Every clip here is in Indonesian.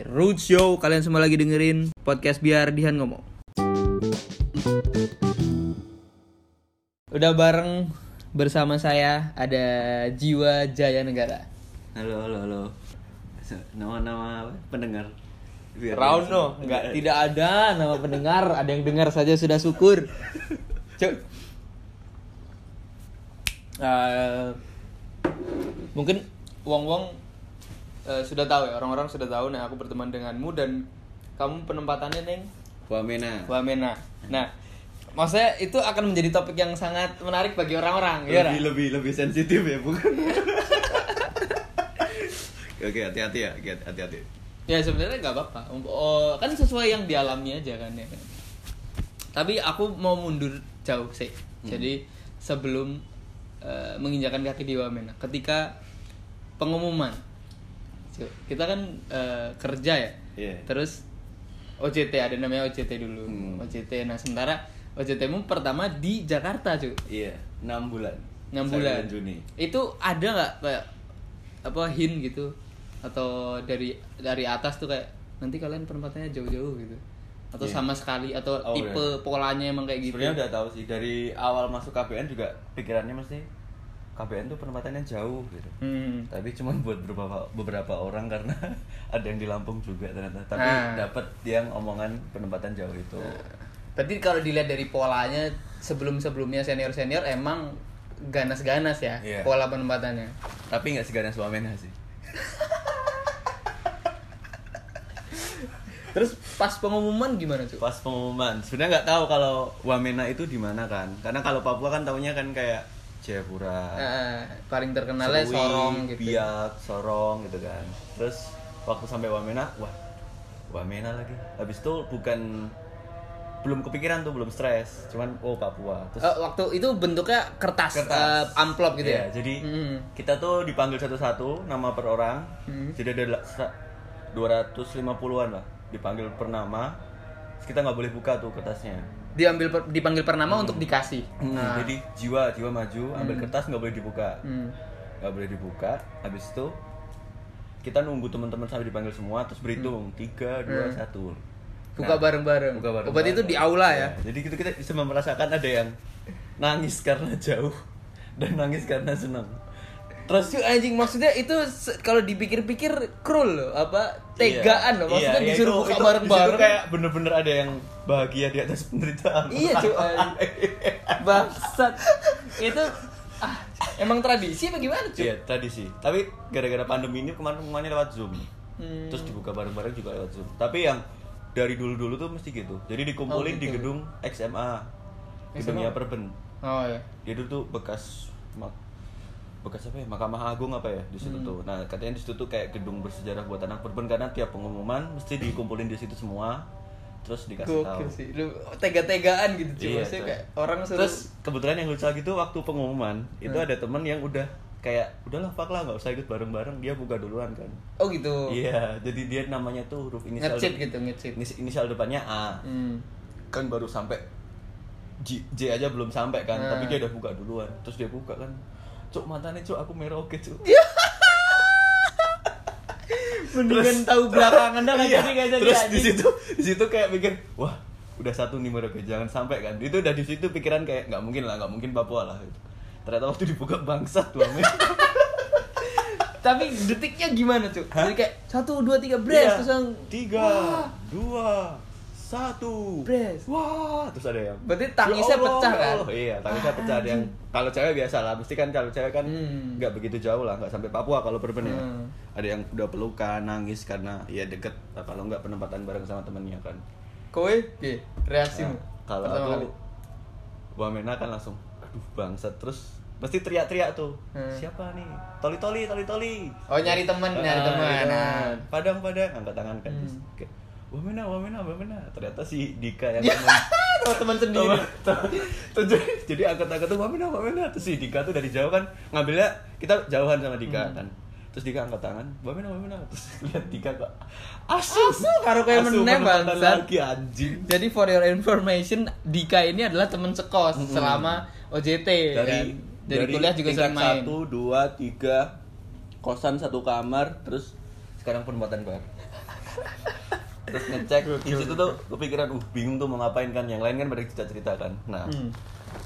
Roadshow, kalian semua lagi dengerin podcast biar Dihan ngomong. Udah bareng bersama saya ada Jiwa Jaya Negara. Halo, halo, halo. Nama-nama apa? pendengar. Biar Rauno, enggak tidak ada nama pendengar, ada yang dengar saja sudah syukur. Cuk. Eh, mungkin Wong Eh, sudah tahu ya, orang-orang sudah tahu nih aku berteman denganmu dan kamu penempatannya neng Wamena. Wamena. Nah, maksudnya itu akan menjadi topik yang sangat menarik bagi orang-orang, ya lebih, lebih lebih sensitif ya, bukan? Oke, hati-hati ya, hati-hati. Ya sebenarnya nggak apa-apa. Oh, kan sesuai yang dialami aja kan ya. Tapi aku mau mundur jauh sih. Jadi sebelum eh, menginjakan kaki di Wamena, ketika pengumuman, kita kan eh, kerja ya. Iya. Terus OJT ada namanya OJT dulu. Hmm. OJT. Nah sementara OJT-mu pertama di Jakarta cuy. Iya, 6 bulan. 6 Sampai bulan. Juni. Itu ada nggak kayak apa hint gitu atau dari dari atas tuh kayak nanti kalian penempatannya jauh-jauh gitu atau Iya. sama sekali atau Oh, tipe iya. polanya emang kayak gitu. Sebenarnya udah tahu sih dari awal masuk KBN juga pikirannya mesti KBN tuh penempatannya jauh gitu. Hmm. Tapi cuma buat beberapa beberapa orang karena ada yang di Lampung juga ternyata. Tapi Ah. dapat yang omongan penempatan jauh itu. Tapi kalau dilihat dari polanya sebelum-sebelumnya senior-senior emang ganas-ganas ya Iya. pola penempatannya. Tapi nggak seganas Wamena sih. Terus pas pengumuman gimana tuh? Pas pengumuman, sebenarnya nggak tahu kalau Wamena itu di mana kan. Karena kalau Papua kan tahunya kan kayak Jayapura, Eh, paling terkenalnya Serui, Sorong gitu. Biak, Sorong gitu kan. Terus waktu sampai Wamena, wah Wamena lagi. Habis itu bukan belum kepikiran tuh, belum stres. Cuman oh Papua. Terus Eh, waktu itu bentuknya kertas, Kertas. eh, amplop gitu Iya, ya. jadi Hmm. kita tuh dipanggil satu-satu nama per orang. Hmm. Jadi ada la- sa- 250-an lah dipanggil per nama. Terus kita nggak boleh buka tuh kertasnya. Diambil per- dipanggil per nama untuk dikasih. Nah, jadi jiwa jiwa maju, ambil kertas nggak boleh dibuka. Hmm. nggak boleh dibuka. Habis itu kita nunggu teman-teman sampai dipanggil semua terus berhitung tiga dua Hmm. satu. Buka bareng-bareng. Buka bareng. Oh, berarti itu di aula ya? Jadi gitu kita bisa merasakan ada yang nangis karena jauh dan nangis karena senang. Terus yuk, anjing maksudnya itu kalau dipikir-pikir cruel loh, apa tegaan loh. Maksudnya Iya, iya, disuruh buka di bareng-bareng. kayak bener-bener ada yang bahagia di atas penderitaan. Iya cuy, bangsat. Itu ah, emang tradisi apa gimana cuy? Iya tradisi. Tapi gara-gara pandemi ini kemarin semuanya lewat zoom. Hmm. Terus dibuka bareng-bareng juga lewat zoom. Tapi yang dari dulu-dulu tuh mesti gitu. Jadi dikumpulin Oh, di gitu. gedung XMA, gedungnya Perben. Oh ya. Dia dulu tuh bekas mak- bekas apa ya Mahkamah Agung apa ya di situ Hmm. tuh. Nah katanya di situ tuh kayak gedung bersejarah buat anak Perben karena tiap pengumuman mesti dikumpulin di situ semua. Terus dikasih tahu. Gokil sih. Lu tega-tegaan gitu cuy. Iya, Maksudnya kayak orang suruh Terus kebetulan yang lucu lagi tuh waktu pengumuman itu Hmm. ada temen yang udah kayak udahlah fuck lah nggak usah ikut bareng-bareng dia buka duluan kan. Oh gitu. Iya, jadi dia namanya tuh huruf inisial Ngecit gitu, ngecit. inis- inisial depannya A. Hmm. Kan baru sampai J, J aja belum sampai kan, Nah. tapi dia udah buka duluan. Terus dia buka kan. Cuk, matanya cuk, aku meroke cuk. Mendingan tahu belakangan dah Iya, jadi kayak jadi terus di situ di situ kayak mikir, wah, udah satu nih meroke, jangan sampai kan. Itu udah di situ pikiran kayak nggak mungkin lah, nggak mungkin Papua lah. Ternyata waktu dibuka bangsat tuh. Tapi detiknya gimana cuy? Jadi kayak satu dua tiga brace Iya. terus yang tiga, Wah. dua, satu, Brace. wah, terus ada yang Berarti tangisnya Ya Allah, pecah kan? Allah. Iya, tangisnya pecah. Ada yang kalau cewek biasa lah, mesti kan kalau cewek kan Hmm. nggak begitu jauh lah, nggak sampai Papua kalau berben ya. Hmm. Ada yang udah pelukan, nangis karena ya deket. Nah, kalau nggak penempatan bareng sama temennya kan. Kowe piye reaksimu? Nah, kalau aku. Wamena kan langsung, aduh bangsat terus pasti teriak-teriak tuh. Hmm. Siapa nih? Toli toli toli toli. Oh nyari temen, nyari Ah, temen. iya. Nah. Padang padang angkat tangan kan. Terus Hmm. kayak, Wamena, Wamena, Wamena. Ternyata si Dika yang Ya. Oh, teman sendiri. Terus jadi- jadi angkat-angkat tuh Wamena, Wamena. Terus si Dika tuh dari jauh kan ngambilnya kita jauhan sama Dika Hmm. kan. Terus Dika angkat tangan, Wamena, Wamena. Terus lihat Dika kok asu. Asu, karo kayak meneh, bangsat. lagi anjing. Jadi for your information, Dika ini adalah teman sekos Mm-mm. selama OJT dari kan? dari, kuliah juga sering main. satu dua tiga kosan satu kamar terus sekarang penempatan bar terus ngecek di situ tuh kepikiran uh bingung tuh mau ngapain kan yang lain kan pada cerita cerita kan nah Hmm.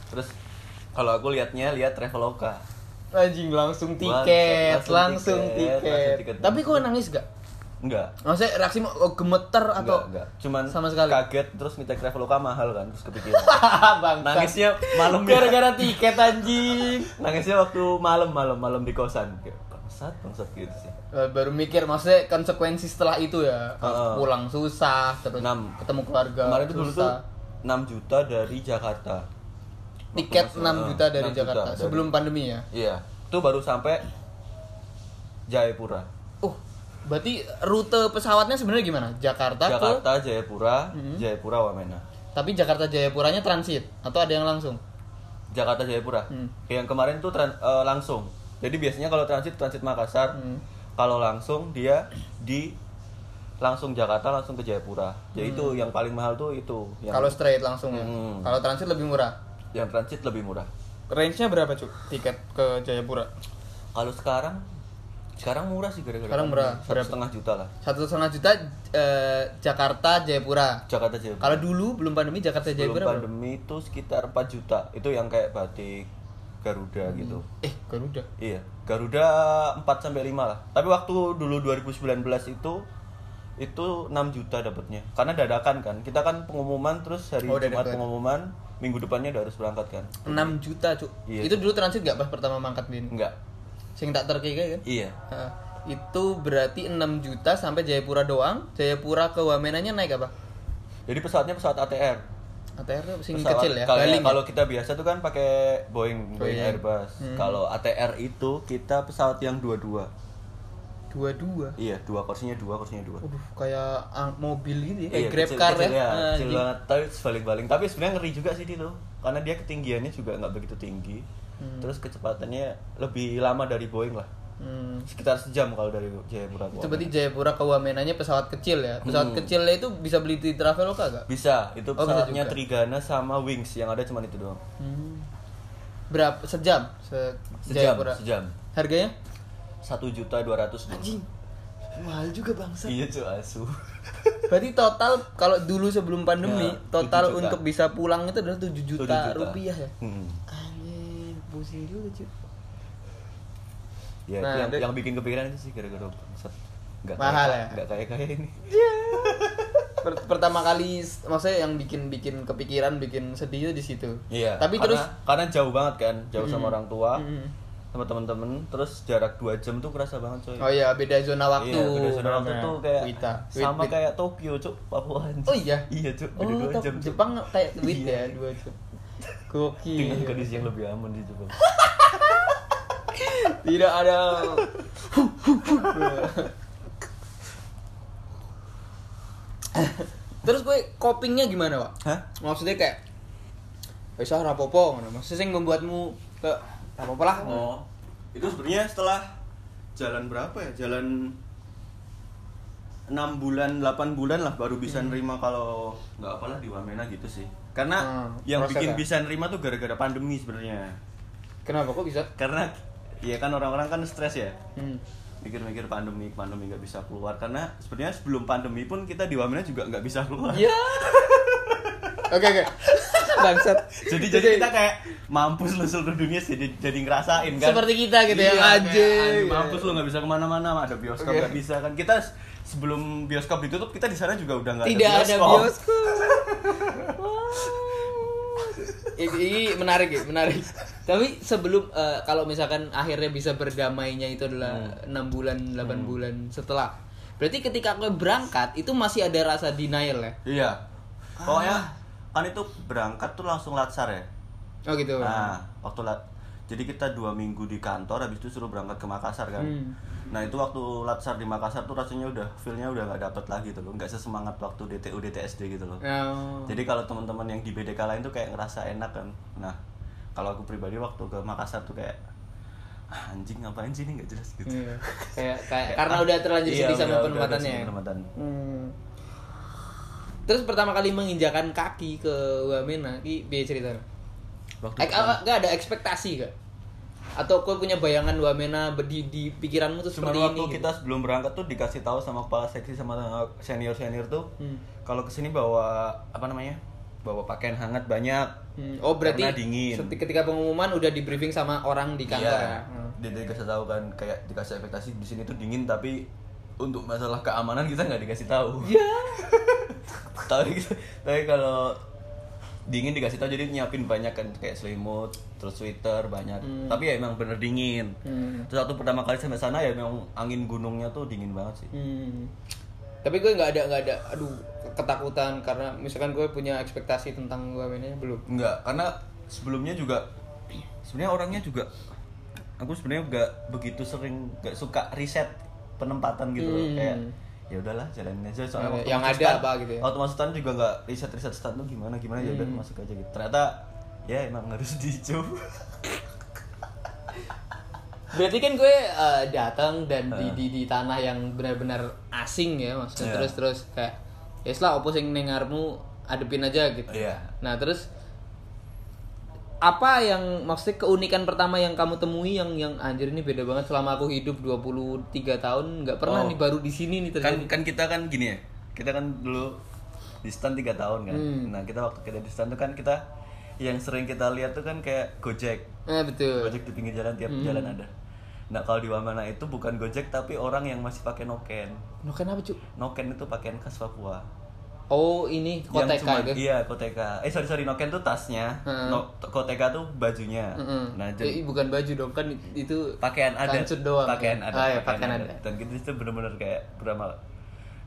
terus kalau aku liatnya lihat traveloka Anjing langsung tiket, langsung langsung tiket, tiket. langsung tiket. Tapi kok nangis gak? enggak Maksudnya reaksimu oh, gemeter atau enggak enggak cuman sama sekali? kaget terus ngecek traveloka mahal kan terus kepikiran Bang, nangisnya malam gara-gara tiket anjing. nangisnya waktu malam malam malam di kosan kayak bangsat bangsat gitu sih Eh, Baru mikir maksudnya konsekuensi setelah itu ya. Heeh. Pulang susah, terus Enam. ketemu keluarga kemarin itu dulu tuh susah. 6 juta dari Jakarta Tiket masih- 6 juta dari 6 juta Jakarta dari- sebelum pandemi ya. iya itu baru sampai Jayapura Oh, berarti rute pesawatnya sebenarnya gimana? Jakarta, ke Jakarta Jayapura Hmm. Jayapura Wamena tapi Jakarta Jayapuranya transit atau ada yang langsung? Jakarta Jayapura Hmm. yang kemarin tuh eh, langsung jadi biasanya kalau transit transit Makassar Hmm. kalau langsung dia di langsung Jakarta langsung ke Jayapura jadi itu yang paling mahal tuh itu yang Kalau straight langsung ya. Hmm. Kalau transit lebih murah. yang transit lebih murah Range-nya berapa, Cuk? Tiket ke Jayapura? kalau sekarang sekarang murah sih gara-gara Sekarang murah. satu setengah juta lah Satu setengah juta eh, Jakarta Jayapura. Jakarta Jayapura Kalau dulu belum pandemi Jakarta Jayapura berapa? pandemi itu sekitar 4 juta itu yang kayak batik Garuda gitu Eh, Garuda. Iya, Garuda 4 sampai 5 lah. Tapi waktu dulu 2019 itu itu 6 juta dapatnya. Karena dadakan kan. Kita kan pengumuman terus hari Oh, Jumat dadakan. pengumuman, minggu depannya udah harus berangkat kan. 6 juta, Cuk. Iya. Itu dulu transit gak pas pertama mangkat bin? Enggak. Sing tak terkikik kan? Iya. Heeh. itu berarti 6 juta sampai Jayapura doang. Jayapura ke Wamenanya naik apa? Jadi pesawatnya pesawat ATR. ATR tuh sing Pesawat- kecil ya, Kalau, Baling. ya? kalau kita biasa tuh kan pakai Boeing, Boeing Boeing. Airbus. Hmm. Kalau ATR itu kita pesawat yang dua-dua. dua-dua. Iya, dua kursinya dua, kursinya dua. Waduh, kayak ang- mobil gitu ya, kayak Iya, Grab kecil, car kecil, ya. ya, Ah, kecil anjing. banget tapi baling-baling tapi sebenarnya ngeri juga sih itu karena dia ketinggiannya juga nggak begitu tinggi Hmm. terus kecepatannya lebih lama dari Boeing lah Hmm. sekitar sejam kalau dari Jayapura ke Itu berarti. Jayapura ke Wamenanya pesawat kecil ya. Pesawat Hmm. kecilnya itu bisa beli di Traveloka gak? bisa itu Oh, bisa pesawatnya juga. Trigana sama Wings yang ada cuma itu doang Hmm. Berapa sejam? Se sejam Jayapura. sejam Harganya? satu juta dua ratus Anjing. Mahal juga bangsa. iya cuy asu Berarti total kalau dulu sebelum pandemi Ya, total 7 juta. untuk bisa pulang itu adalah 7 juta, 7 juta. rupiah ya. Hmm. Anjing, pusing juga cuy. Ya Nah, itu yang, yang bikin kepikiran itu sih gara-gara bangsat. nggak Mahal kaya, ya? nggak kayak kaya ini Per- pertama kali maksudnya yang bikin bikin kepikiran bikin sedih itu di situ. iya Tapi karena, terus karena jauh banget kan jauh sama Hmm. orang tua Hmm. sama temen-temen terus jarak 2 jam tuh kerasa banget coy Oh iya, beda zona waktu. Iya, beda zona waktu Benar. tuh kayak Wita. sama Wit- kayak Tokyo, Cuk, Papua. Oh iya. Iya, Cuk, Oh, beda 2 Tok- jam. Cuk. Jepang kayak wit Iya. ya, dua jam. Gokil. dengan kondisi yang lebih aman di Jepang. Tidak ada. Terus gue copingnya gimana, Pak? Hah? Maksudnya kayak wis ah rapopo ngono. Maksudnya sing membuatmu ke rapopo lah. Oh. Itu sebenarnya setelah jalan berapa ya? Jalan 6 bulan, 8 bulan lah baru bisa nerima kalau nggak apalah di Wamena gitu sih. Karena Hmm, yang bikin ya? bisa nerima tuh gara-gara pandemi sebenarnya. Kenapa kok bisa? Karena ya kan orang-orang kan stres ya. Hmm. mikir-mikir pandemi pandemi nggak bisa keluar karena sebenarnya sebelum pandemi pun kita di Wamena juga nggak bisa keluar Iya. Oke oke. Bangsat. jadi jadi kita kayak mampus lu seluruh dunia jadi jadi ngerasain kan Seperti kita gitu ya, Iya, anjing. anjing, mampus lu nggak bisa ke mana-mana ada bioskop nggak bisa kan kita sebelum bioskop ditutup kita di sana juga udah nggak tidak ada ada bioskop, bioskop. ini, menarik ya, menarik. Tapi sebelum eh, kalau misalkan akhirnya bisa berdamainya itu adalah enam bulan, 8 bulan setelah. Berarti ketika aku berangkat itu masih ada rasa denial ya. iya pokoknya Ah. kan itu berangkat tuh langsung latsar ya Oh gitu. Nah, waktu jadi kita dua minggu di kantor, habis itu suruh berangkat ke Makassar kan. Hmm. Nah itu waktu latsar di Makassar tuh rasanya udah feelnya udah nggak dapet lagi tuh loh, nggak sesemangat waktu DTU DTSD gitu loh. Oh. Jadi kalau teman-teman yang di BDK lain tuh kayak ngerasa enak kan. Nah kalau aku pribadi waktu ke Makassar tuh kayak "Ah, anjing ngapain sih ini nggak jelas gitu. Iya. Kayak, kayak karena udah terlanjur Iya, sedih sama penempatannya. ya? penempatan. Hmm. Terus pertama kali menginjakan kaki ke Wamena, ki biaya cerita. Waktu Ek, nggak ada ekspektasi gak? atau kau punya bayangan Wamena di di pikiranmu tuh Cuman seperti waktu ini gitu? kita sebelum berangkat tuh dikasih tahu sama kepala seksi sama senior senior tuh Hmm. kalau ke sini bawa apa namanya bawa pakaian hangat banyak Hmm, Oh berarti Karena dingin. ketika pengumuman udah di briefing sama orang di kantor ya. Iya. Hmm. Dia dikasih tahu kan kayak dikasih ekspektasi di sini tuh dingin tapi untuk masalah keamanan kita nggak dikasih tahu. Ya. tapi tapi kalau dingin dikasih tahu jadi nyiapin banyak kan kayak selimut terus sweater banyak tapi ya emang bener dingin Hmm. terus waktu pertama kali sampai sana ya memang angin gunungnya tuh dingin banget sih Hmm. Tapi gue nggak ada nggak ada, aduh ketakutan karena misalkan gue punya ekspektasi tentang Wamena belum. enggak karena sebelumnya juga sebenarnya orangnya juga aku sebenarnya nggak begitu sering nggak suka riset penempatan gitu loh Hmm. kayak ya udahlah jalanin aja soalnya Eh, yang ada stand- apa gitu ya? waktu masuk stand juga nggak riset riset stand tuh gimana gimana ya Hmm. udah masuk aja gitu ternyata ya emang harus dicoba Berarti kan gue eh, datang dan di, di di tanah yang benar-benar asing ya maksudnya Iya. terus terus kayak ya lah opo sing ning ngarepmu adepin aja gitu. Iya. Nah, terus apa yang maksudnya keunikan pertama yang kamu temui yang yang anjir ini beda banget selama aku hidup 23 tahun nggak pernah Oh. nih baru di sini nih kan terjadi. kan kita kan gini ya kita kan dulu di stand tiga tahun kan Hmm. nah kita waktu kita di stand tuh kan kita yang sering kita lihat tuh kan kayak gojek Eh betul. Gojek di pinggir jalan tiap Hmm. jalan ada. Nah kalau di Wamena itu bukan Gojek tapi orang yang masih pakai noken. Nah, kenapa, Cuk? Noken itu pakaian khas Papua. Oh, ini koteka cuman- itu. Iya koteka. Eh sorry sorry noken tuh tasnya. Heeh. No, koteka tuh bajunya. Mm-mm. Nah Eh, jadi bukan baju dong kan itu pakaian adat. doang. Pakaian kan? adat. Ah, ya, pakaian adat. Dan kita itu bener-bener kayak berapa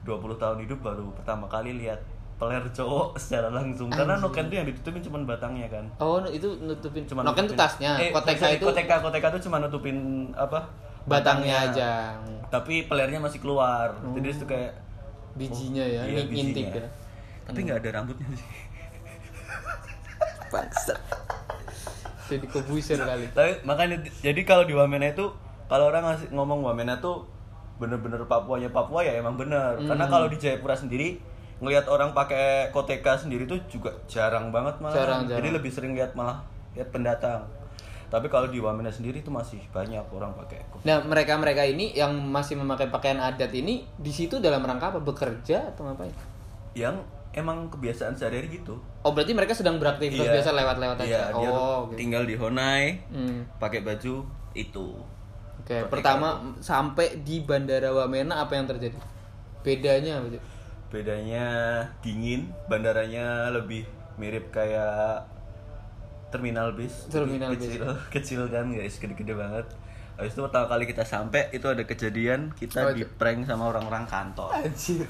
20 tahun hidup baru pertama kali lihat peler cowok secara langsung. Karena noken tuh yang ditutupin cuma batangnya kan. Oh, itu nutupin. Cuma Noken tuh nutupin- tasnya. Eh, koteka itu koteka koteka tuh cuma nutupin apa? batangnya aja. Tapi pelernya masih keluar. Jadi itu kayak Bijinya ya, iya, bijinya. ya. Tapi nggak ada rambutnya sih. Bangsat. Jadi kebuser kali. Tapi makanya jadi kalau di Wamena itu kalau orang ngasih ngomong Wamena tuh bener-bener Papuanya Papua ya emang bener. Karena Hmm. kalau di Jayapura sendiri ngelihat orang pakai koteka sendiri tuh juga jarang banget malah. Jarang, Jadi jarang. lebih sering lihat malah lihat pendatang. Tapi kalau di Wamena sendiri itu masih banyak orang pakai koteka. Nah, mereka-mereka ini yang masih memakai pakaian adat ini di situ dalam rangka apa? Bekerja atau ngapain? Yang emang kebiasaan sehari-hari gitu. Oh, berarti mereka sedang beraktivitas Iya. biasa lewat-lewat aja. Iya, dia tuh oh, gitu. tinggal di Honai, Hmm. pakai baju itu. Oke, Koteka pertama sampai di Bandara Wamena apa yang terjadi? Bedanya apa? Bedanya dingin, bandaranya lebih mirip kayak terminal bis. Terminal bis. kecil, kecil kan guys, gede-gede banget. Habis itu pertama kali kita sampai itu ada kejadian kita Oh, di prank sama orang-orang kantor. Anjir.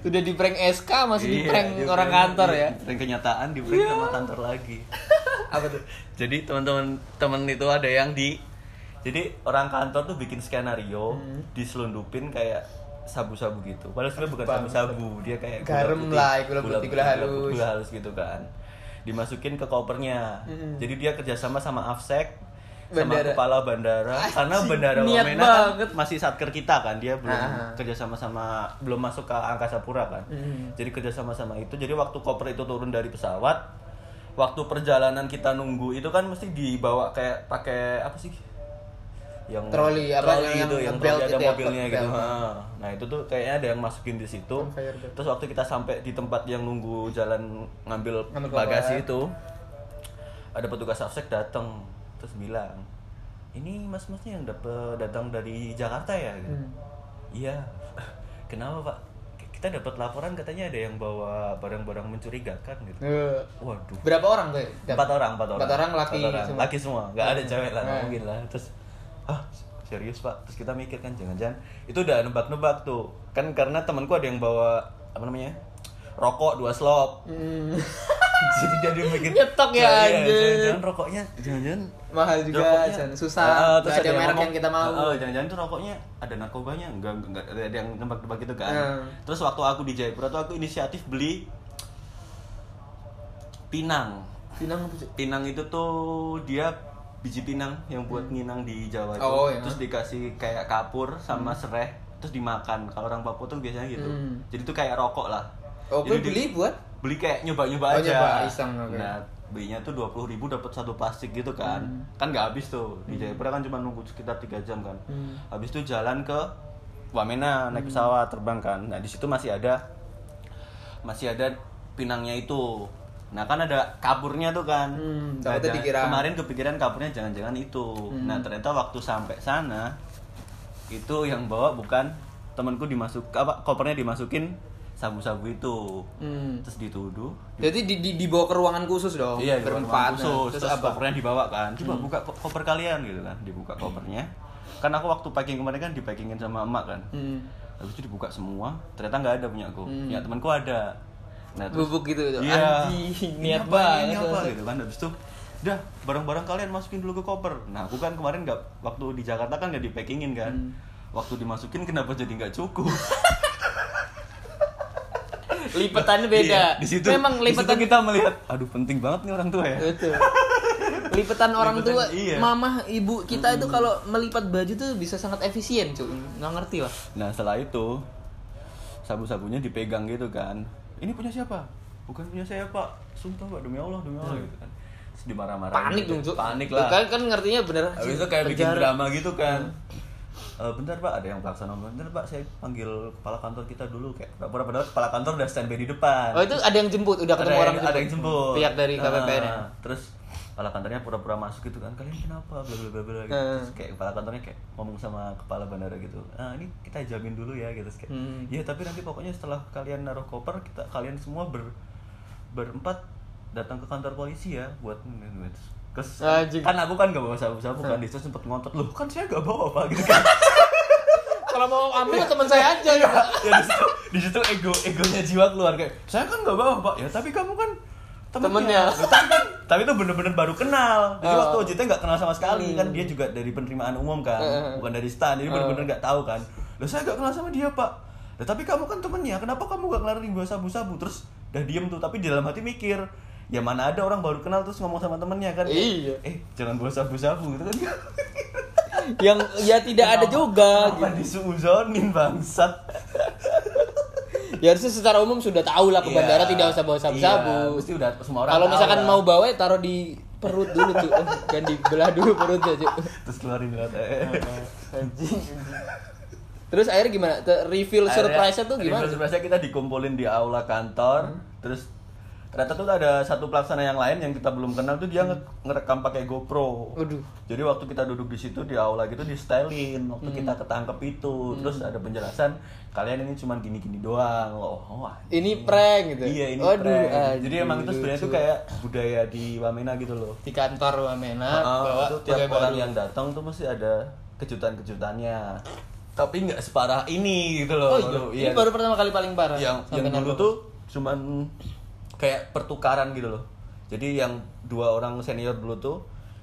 Udah di prank SK masih di Iya, prank di orang prank- kantor iya, ya. di Prank kenyataan di prank sama kantor lagi. apa tuh? Jadi teman-teman teman itu ada yang di jadi orang kantor tuh bikin skenario Hmm. diselundupin kayak sabu-sabu gitu. Padahal sebenarnya bukan sabu-sabu, dia kayak gula Garam putih, lah, gula putih, gula halus. Gula halus gitu kan. Dimasukin ke kopernya. Hmm. Jadi dia kerjasama sama Afsek sama kepala bandara karena bandara Wamena kan banget. masih satker kita kan dia belum Ah. kerjasama sama belum masuk ke angkasa pura kan Hmm. jadi kerjasama sama itu jadi waktu koper itu turun dari pesawat waktu perjalanan kita nunggu itu kan mesti dibawa kayak pakai apa sih yang Troli, apa, troli yang- gitu yang yang troli ada itu ya, mobilnya gitu Ha. nah itu tuh kayaknya ada yang masukin di situ terus waktu kita sampai di tempat yang nunggu jalan ngambil, Ngambil bagasi koper. itu ada petugas afsek datang terus bilang ini mas-masnya yang dapat datang dari Jakarta ya gitu. Hmm. iya kenapa pak kita dapat laporan katanya ada yang bawa barang-barang mencurigakan gitu Eh, waduh Berapa orang tuh? empat orang empat orang Empat orang laki Empat orang. semua? laki semua nggak ada Hmm. cewek lah nggak Hmm. mungkin lah terus ah serius pak terus kita mikir kan jangan-jangan itu udah nebak-nebak tuh kan karena temanku ada yang bawa apa namanya rokok dua slop Hmm. jadi dia mikir Nyetok ya, "Iya, anjir." jangan-jangan rokoknya jangan-jangan Mahal juga, rokoknya Chan. susah. Ah, Nggak terus ada merek yang kita mau. "Ah, ah, jangan-jangan tuh rokoknya ada narkobanya enggak enggak, ada yang nebak-nebak gitu kan Hmm. terus waktu aku di Jayapura tuh aku inisiatif beli pinang pinang itu tuh dia biji pinang yang buat nginang di Jawa itu. Oh, ya. terus dikasih kayak kapur sama serai terus dimakan. Kalau orang Papua tuh biasanya gitu. Hmm. jadi tuh kayak rokok lah. Oh, Jadi di- beli buat? beli kayak nyoba-nyoba Oh, aja. nyoba, iseng, oke. nah belinya tuh dua puluh ribu dapat satu plastik gitu kan. Hmm. kan nggak habis tuh. Di Jayapura kan cuma nunggu sekitar tiga jam kan. Hmm. habis itu jalan ke Wamena naik pesawat terbang kan. Nah di situ masih ada masih ada pinangnya itu nah kan ada kaburnya tuh kan Hmm, Nah, jangan- dikira- kemarin kepikiran kaburnya jangan-jangan itu Hmm. nah ternyata waktu sampai sana itu yang bawa bukan temanku dimasuk apa kopernya dimasukin sabu-sabu itu Hmm. terus dituduh Jadi di, di, dibawa ke ruangan khusus dong. Iya, berempat. ruangan nah. khusus. Terus, Terus, apa? kopernya dibawa kan. Coba buka ko- koper kalian gitu kan. Dibuka kopernya. Kan aku waktu packing kemarin kan dipackingin sama emak kan. Hmm. Habis itu dibuka semua, ternyata nggak ada punya aku. Hmm. Punya temanku ada. Nah, Bubuk gitu tuh. Iya. Anjing, niat banget. Ini apa gitu kan. Habis itu Dah, barang-barang kalian masukin dulu ke koper. Nah, aku kan kemarin nggak waktu di Jakarta kan nggak dipackingin kan. Hmm. Waktu dimasukin kenapa jadi nggak cukup? Lipetannya beda. Iya, di situ, Memang di lipetan kita melihat, aduh penting banget nih orang tua ya. Betul. Lipetan orang Lipetan, tua, iya. mamah, ibu kita itu kalau melipat baju tuh bisa sangat efisien, cuy. Nggak ngerti lah. Nah setelah itu sabu-sabunya dipegang gitu kan. Ini punya siapa? Bukan punya saya pak. Sumpah pak demi Allah demi Allah gitu kan. Terus dimarah-marahin. Panik gitu. dong. Panik lah. Kan kan ngertinya bener. Habis itu kayak bikin drama gitu kan. Eh, bentar pak, ada yang pelaksana bentar pak, saya panggil kepala kantor kita dulu kayak pura padahal kepala kantor udah standby di depan. Oh itu ada yang jemput, udah ketemu ada orang yang, ada yang jemput. Pihak dari Nah, KPPN ya. Terus kepala kantornya pura-pura masuk gitu kan. Kalian kenapa? Bla bla bla bla gitu. Hmm. Terus kayak kepala kantornya kayak ngomong sama kepala bandara gitu. Ah, ini kita jamin dulu ya gitu Terus kayak. Hmm. Ya, tapi nanti pokoknya setelah kalian naruh koper, kita kalian semua ber berempat datang ke kantor polisi ya buat Terus Anjing. kan aku kan gak bawa sabu-sabu kan, dia sempet ngontot loh kan saya gak bawa apa gitu kan. Kalau mau ambil teman saya aja ya. ya di situ, ego egonya jiwa keluar kayak saya kan nggak bawa pak ya tapi kamu kan Temennya. Loh, tapi kan tapi itu bener-bener baru kenal. Jadi Oh. waktu OJT nggak kenal sama sekali. Kan dia juga dari penerimaan umum kan Eh. bukan dari stan. Jadi bener-bener nggak tahu kan. Loh saya nggak kenal sama dia pak. Loh, tapi kamu kan temennya. Kenapa kamu gak ngelarang bawa sabu-sabu? Terus udah diem tuh tapi di dalam hati mikir ya mana ada orang baru kenal terus ngomong sama temennya kan? Iya. eh jangan bawa sabu-sabu. Gitu kan. Yang ya tidak ada juga. apa gitu. disuuzonin bangsat Ya harusnya secara umum sudah tahu lah ke Iya. bandara tidak usah bawa Iya, sabu-sabu. mesti udah semua orang Kalau misalkan lah. mau bawa ya taruh di perut dulu tuh. Kan dibelah dulu perutnya, cuy. terus keluarin lihat eh. Anjing. Terus akhirnya gimana? Te- Reveal surprise-nya tuh gimana? Reveal surprise-nya kita dikumpulin di aula kantor, terus ternyata tuh ada satu pelaksana yang lain yang kita belum kenal tuh dia nge- ngerekam pakai GoPro. Waduh. Jadi waktu kita duduk di situ di aula gitu di stylin, waktu kita ketangkep itu, terus ada penjelasan kalian ini cuma gini-gini doang. Oh, oh, anjing. Ini prank gitu. Iya, ini Waduh, prank. anjing, Jadi emang itu sebenarnya tuh kayak budaya di Wamena gitu loh. di kantor Wamena Heeh, bawa itu tiap orang baru. yang datang tuh mesti ada kejutan-kejutannya. Tapi nggak separah ini gitu loh. Oh iya. Ini baru pertama kali paling parah. yang yang dulu tuh cuman kayak pertukaran gitu loh. Jadi yang dua orang senior dulu tuh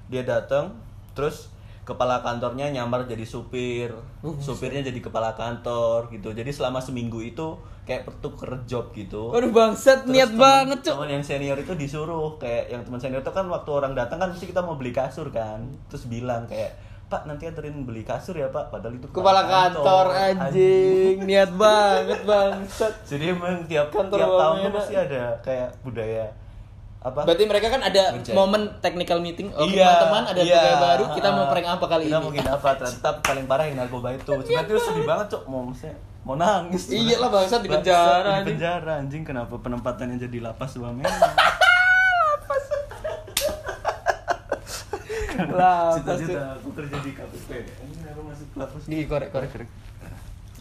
dia datang terus kepala kantornya nyamar jadi supir, Uh, supirnya jadi kepala kantor gitu. Jadi selama seminggu itu kayak pertuker job gitu. Waduh bangsat Terus niat temen- banget, Cuk. Temen yang senior itu disuruh kayak yang teman senior itu kan waktu orang datang kan mesti kita mau beli kasur kan. Terus bilang kayak Pak nanti anterin beli kasur ya Pak. Padahal itu Kepala kantor anjing, niat banget bangsat. Jadi emang tiap Kantor tiap tahun tuh pasti ada kayak budaya apa? Berarti mereka kan ada momen technical meeting. Oke Iya, teman-teman ada iya. pegawai baru, kita mau Ah, prank apa kali kita ini? mau gini apa? Ternyata paling parah yang narkoba itu. Sebenarnya itu sedih banget cok. Mau maksudnya mau nangis. Iya lah, bangsat di Bangsat, penjara, Di anjing. penjara anjing kenapa penempatannya jadi lapas Wamena? Lapas, Cita-cita aku kerja di KPP. Aku masuk lapas. Di korek korek.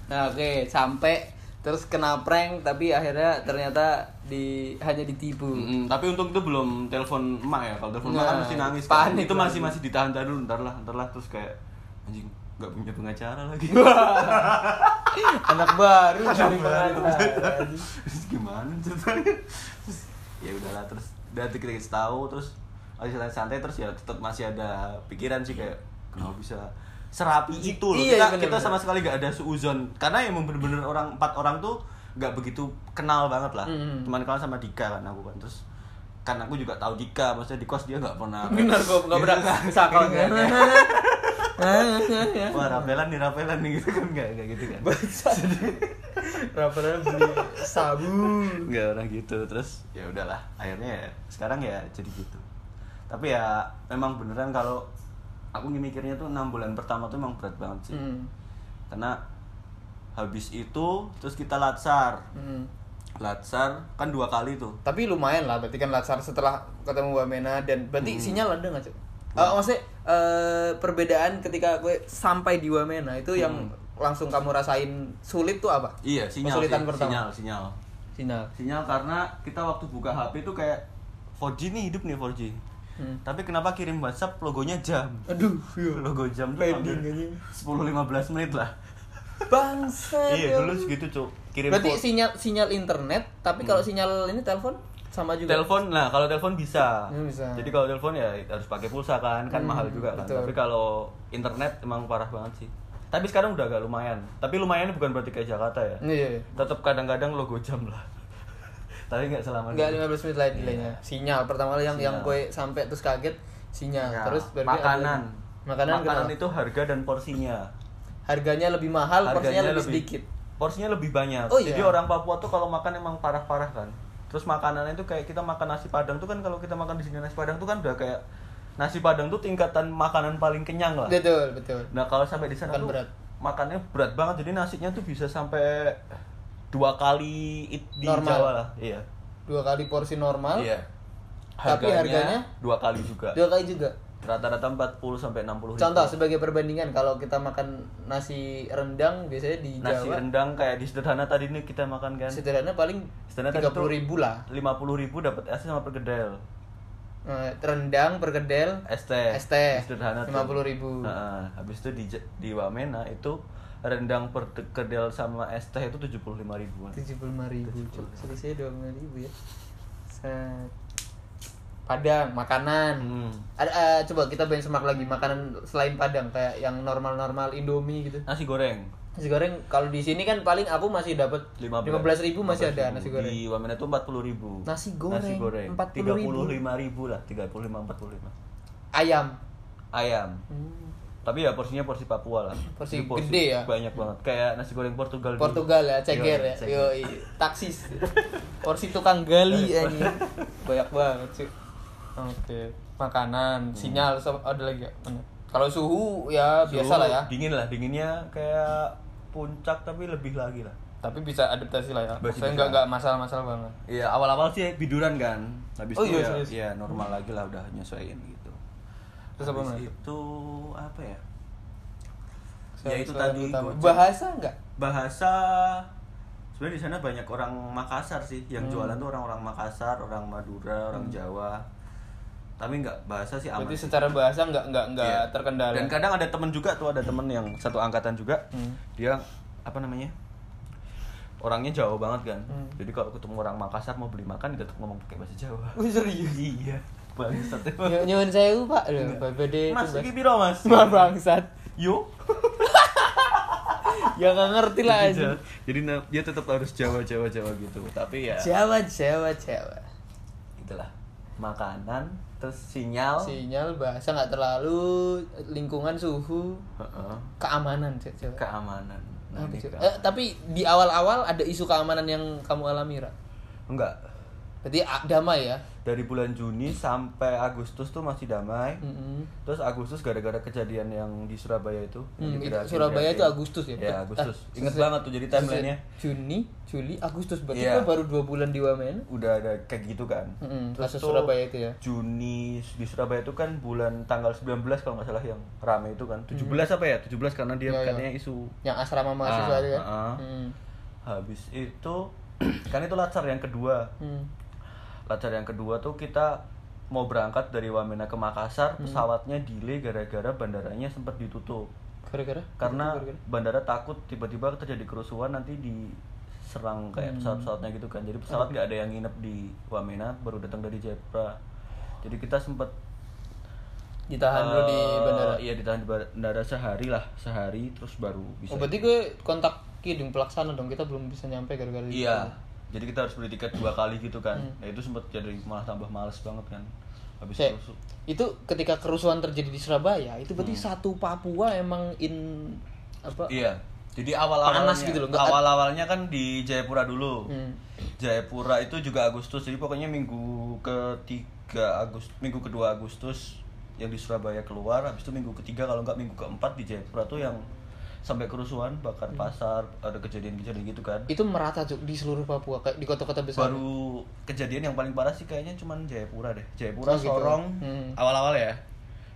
Nah, oke, sampai terus kena prank tapi akhirnya ternyata di hanya ditipu. Mm, tapi untuk itu belum telepon emak ya. Kalau telepon emak Nah, kan mesti nangis. Kan. panik Itu lah. masih masih ditahan tahan dulu, ntar lah, ntar lah terus kayak anjing nggak punya pengacara lagi. Anak baru baru. pengacara. terus gimana ceritanya? Terus, ya udahlah terus dari kita kita tahu terus masih santai terus ya tetap masih ada pikiran sih kayak kenapa bisa serapi itu loh. Iya, kita, bener, kita bener. sama sekali gak ada suuzon karena emang bener-bener orang empat orang tuh nggak begitu kenal banget lah. Mm. Cuman kenal sama Dika kan aku kan terus kan aku juga tahu Dika maksudnya di kos dia nggak pernah Benar kok nggak pernah sakal kan. wah rapelan nih rapelan nih gitu kan nggak nggak gitu kan Rafael beli sabu. nggak orang gitu terus ya udahlah akhirnya ya sekarang ya jadi gitu tapi ya memang beneran kalau aku mikirnya tuh enam bulan pertama tuh memang berat banget sih Hmm. karena habis itu terus kita latsar Hmm. latsar kan dua kali tuh Tapi lumayan lah, berarti kan Latsar setelah ketemu Wamena dan berarti Hmm. sinyal ada nggak cok? Eh, maksudnya eh, perbedaan ketika gue sampai di Wamena itu yang langsung kamu rasain sulit tuh apa? iya sinyal Kesulitan sih, pertama. sinyal sinyal Sinyal. sinyal karena kita waktu buka HP tuh kayak 4G nih hidup nih 4G Hmm. tapi kenapa kirim WhatsApp logonya jam Aduh, iya. logo jam tuh hampir aja. 10-15 menit lah Bangsa. iya dulu segitu cuk kirim Berarti foto. sinyal sinyal internet, tapi kalau sinyal ini telepon sama juga. telepon nah kalau telepon bisa Hmm, bisa. jadi kalau telepon ya harus pakai pulsa kan kan Hmm, mahal juga kan betul. tapi kalau internet emang parah banget sih tapi sekarang udah agak lumayan tapi lumayan bukan berarti kayak Jakarta ya Iya. tetap kadang-kadang logo jam lah tapi nggak selama Enggak gitu. 15 menit lagi delaynya. Sinyal pertama kali yang yang Sinyal. gue sampai terus kaget sinyal. Ya, Terus makanan. Makanan, makanan kenapa? itu harga dan porsinya harganya lebih mahal, porsinya lebih, sedikit. porsinya lebih banyak Oh, jadi iya? orang Papua tuh kalau makan emang parah-parah kan terus makanannya itu kayak kita makan nasi padang tuh kan kalau kita makan di sini nasi padang tuh kan udah kayak nasi padang tuh tingkatan makanan paling kenyang lah Betul, betul. nah kalau sampai di sana Makan tuh berat. makannya berat banget jadi nasinya tuh bisa sampai dua kali it di Normal. Jawa lah iya Dua kali porsi normal. iya Tapi harganya? dua kali juga Dua kali juga. rata-rata 40 sampai 60 ribu. Contoh sebagai perbandingan kalau kita makan nasi rendang biasanya di nasi Jawa rendang kayak di sederhana tadi nih kita makan kan sederhana paling Sederhana tiga tadi puluh tuh ribu lah. 50 ribu dapat es sama perkedel Eh, rendang perkedel es teh es teh sederhana tuh. lima puluh ribu. Nah, habis itu di di Wamena itu rendang perkedel sama es teh itu 75 ribuan tujuh puluh lima ribu. Selisihnya dua puluh ribu ya. Set. Padang makanan. Hmm. Ada eh, coba kita benchmark lagi makanan selain Padang kayak yang normal-normal Indomie gitu. nasi goreng Nasi goreng kalau di sini kan paling aku masih dapat 15 15 ribu masih ada nasi goreng. di Wamena itu 40 ribu Nasi goreng, nasi goreng 40.000. 35 ribu lah 35 45 Ayam. ayam Hmm. Tapi ya porsinya porsi Papua lah Porsi Jadi gede ya? banyak banget kayak nasi goreng Portugal Portugal ya, ceger Iya, ya. ceger. Yo, taksis. Porsi tukang gali ini. Banyak banget sih. Oke, makanan, sinyal so- ada lagi ya? Kalau suhu ya biasa Suhu lah ya. dingin lah dinginnya kayak puncak tapi lebih lagi lah Tapi bisa adaptasi lah ya. Saya nggak nggak masalah-masalah banget. Iya awal-awal sih biduran kan habis Oh itu iya, ya, serius? ya normal lagi lah udah nyesuaiin gitu Terus apa lagi? itu apa ya Saya- ya itu tadi bahasa nggak? bahasa sebenarnya di sana banyak orang Makassar sih yang Hmm. jualan tuh orang-orang Makassar orang Madura orang Jawa tapi nggak bahasa sih aman Berarti sih. secara bahasa nggak nggak nggak Iya. terkendala. dan kadang ada temen juga tuh ada temen yang satu angkatan juga Hmm. dia apa namanya orangnya Jawa banget kan Hmm. jadi kalau ketemu orang Makassar mau beli makan tetap ngomong pakai bahasa Jawa Oh, serius? iya bangsat. Ny- Nyuwun sewu Pak. Loh, BPD mas Mas. iki piro mas bangsat. yo Ya nggak ngerti lah aja. Jadi dia tetap harus Jawa Jawa Jawa gitu tapi ya Jawa, Jawa, Jawa. itulah makanan terus sinyal Sinyal bahasa nggak terlalu lingkungan suhu Heeh. keamanan Jawa. keamanan nah, ke- Eh, tapi di awal-awal ada isu keamanan yang kamu alami Ra? enggak Berarti a- damai ya? dari bulan Juni sampai Agustus tuh masih damai Mm-mm. Terus Agustus gara-gara kejadian yang di Surabaya itu. Hmm, yang itu Surabaya itu Agustus ya? Ya, Ah, Agustus. Ingat selesai- banget tuh jadi timelinenya. Juni, Juli, Agustus. Berarti kan baru dua bulan di Wamen. Udah ada kayak gitu kan. Mm-mm, Terus kasus tuh Surabaya itu ya. Juni di Surabaya itu kan bulan tanggal 19 kalau nggak salah yang rame itu kan. 17 apa ya? 17 karena dia Hmm. Iya, katanya isu Yang asrama mahasiswa Ah, itu ya? ah, ah. Hmm. habis itu kan itu latsar yang kedua. Hmm. Latsar yang kedua tuh kita mau berangkat dari Wamena ke Makassar, Hmm. pesawatnya delay gara-gara bandaranya sempat ditutup. Gara-gara? karena Gara-gara? bandara takut tiba-tiba terjadi kerusuhan nanti diserang kayak Hmm. pesawat-pesawatnya gitu kan jadi pesawat nggak ada yang nginep di Wamena baru datang dari Jepra jadi kita sempet ditahan dulu di eh, bandara. iya ditahan di bandara sehari lah sehari terus baru bisa Oh, berarti gue kontak kidung pelaksana dong. Kita belum bisa nyampe gara-gara itu. iya jadi kita harus beli tiket dua kali gitu kan Hmm. nah itu sempet jadi malah tambah males banget kan habis Cek, itu ketika kerusuhan terjadi di Surabaya, itu berarti Hmm. satu Papua emang in apa? iya Jadi awal-awalnya Panas gitu loh, nggak- awal-awalnya kan di Jayapura dulu. Hmm. Jayapura itu juga Agustus. Jadi pokoknya minggu ketiga Agustus, minggu kedua Agustus yang di Surabaya keluar, habis itu minggu ketiga kalau nggak minggu keempat di Jayapura tuh yang sampai kerusuhan, bakar Hmm. pasar, ada kejadian-kejadian gitu kan. Itu merata Cuk, di seluruh Papua kayak di kota-kota besar. Baru kejadian yang paling parah sih kayaknya cuman Jayapura deh. Jayapura, Oh, gitu. Sorong, Hmm. awal-awal ya.